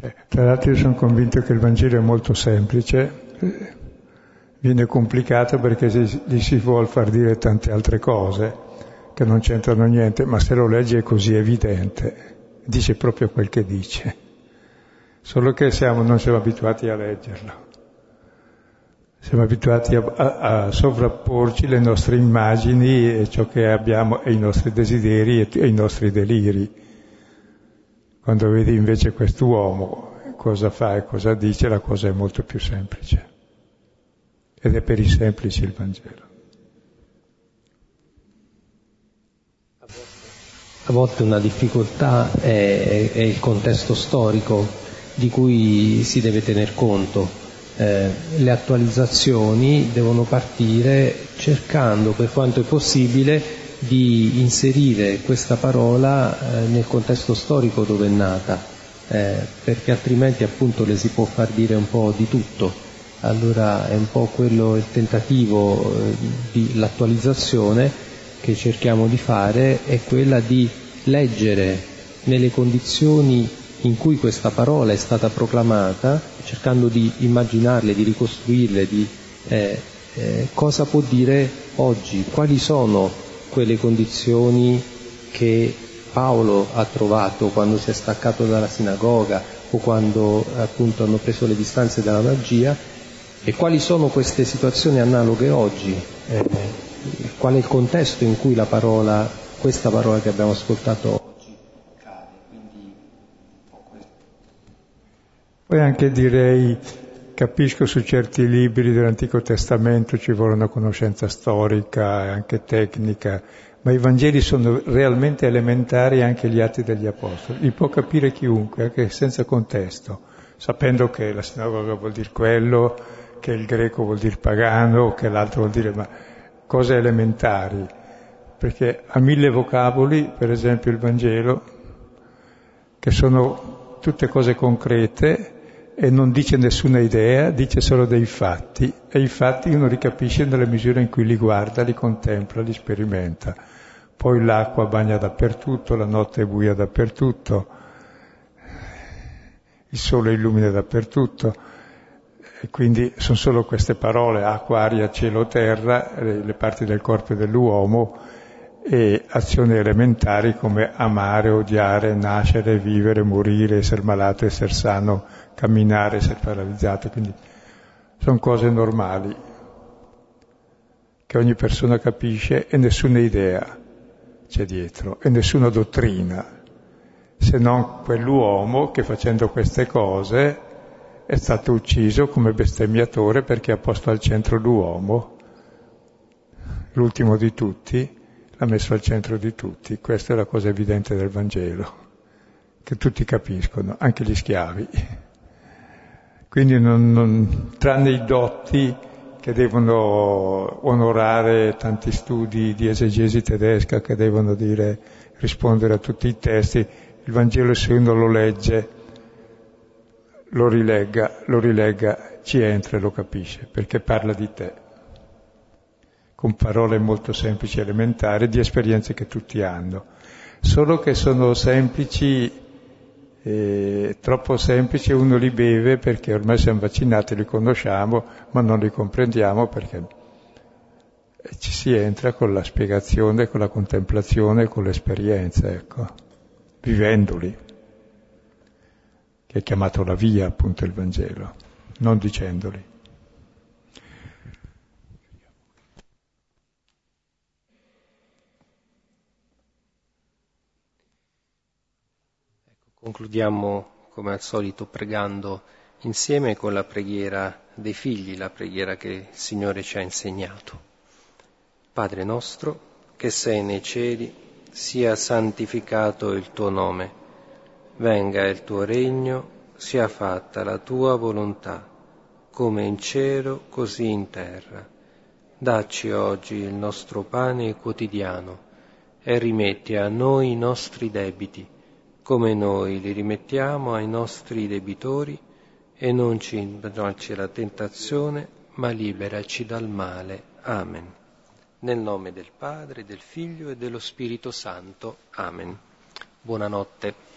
Eh, tra l'altro io sono convinto che il Vangelo è molto semplice, viene complicato perché gli si vuole far dire tante altre cose che non c'entrano niente, ma se lo leggi è così evidente, dice proprio quel che dice, solo che siamo, non siamo abituati a leggerlo. Siamo abituati a, a, a, sovrapporci le nostre immagini e ciò che abbiamo e i nostri desideri e, e i nostri deliri. Quando vedi invece quest'uomo cosa fa e cosa dice, la cosa è molto più semplice. Ed è per i semplici il Vangelo. A volte una difficoltà è, è il contesto storico di cui si deve tener conto eh, le attualizzazioni devono partire cercando per quanto è possibile di inserire questa parola eh, nel contesto storico dove è nata, eh, perché altrimenti appunto le si può far dire un po' di tutto. Allora è un po' quello il tentativo eh, di l'attualizzazione che cerchiamo di fare, è quella di leggere nelle condizioni in cui questa parola è stata proclamata, cercando di immaginarle, di ricostruirle, di eh, eh, cosa può dire oggi, quali sono quelle condizioni che Paolo ha trovato quando si è staccato dalla sinagoga o quando appunto hanno preso le distanze dalla magia? E quali sono queste situazioni analoghe oggi, eh, qual è il contesto in cui la parola, questa parola che abbiamo ascoltato Poi anche direi, capisco su certi libri dell'Antico Testamento ci vuole una conoscenza storica e anche tecnica, ma i Vangeli sono realmente elementari anche gli atti degli Apostoli. Li può capire chiunque, anche senza contesto, sapendo che la sinagoga vuol dire quello, che il greco vuol dire pagano, che l'altro vuol dire ma cose elementari. perché ha mille vocaboli, per esempio il Vangelo, che sono tutte cose concrete e non dice nessuna idea, dice solo dei fatti e i fatti uno li capisce nella misura in cui li guarda, li contempla, li sperimenta. Poi l'acqua bagna dappertutto, la notte è buia dappertutto, il sole illumina dappertutto e quindi sono solo queste parole, acqua, aria, cielo, terra, le parti del corpo dell'uomo e azioni elementari come amare, odiare, nascere, vivere, morire, essere malato, essere sano, camminare, essere paralizzato. Quindi sono cose normali che ogni persona capisce e nessuna idea c'è dietro e nessuna dottrina, se non quell'uomo che facendo queste cose è stato ucciso come bestemmiatore perché ha posto al centro l'uomo, l'ultimo di tutti, l'ha messo al centro di tutti. Questa è la cosa evidente del Vangelo, che tutti capiscono, anche gli schiavi. Quindi non, non, tranne i dotti che devono onorare tanti studi di esegesi tedesca, che devono dire, rispondere a tutti i testi, il Vangelo se uno lo legge, lo rilegga, lo rilegga, ci entra e lo capisce, perché parla di te. Con parole molto semplici e elementari, di esperienze che tutti hanno, solo che sono semplici, eh, troppo semplici, uno li beve perché ormai siamo vaccinati, li conosciamo, ma non li comprendiamo perché ci si entra con la spiegazione, con la contemplazione, con l'esperienza, ecco, vivendoli, che è chiamato la via appunto il Vangelo, non dicendoli. Concludiamo come al solito pregando insieme con la preghiera dei figli, la preghiera che il Signore ci ha insegnato. Padre nostro, che sei nei cieli, sia santificato il tuo nome, venga il tuo regno, sia fatta la tua volontà, come in cielo così in terra. Dacci oggi il nostro pane quotidiano e rimetti a noi i nostri debiti come noi li rimettiamo ai nostri debitori e non ci indurci alla tentazione, ma liberaci dal male. Amen. Nel nome del Padre, del Figlio e dello Spirito Santo. Amen. Buonanotte.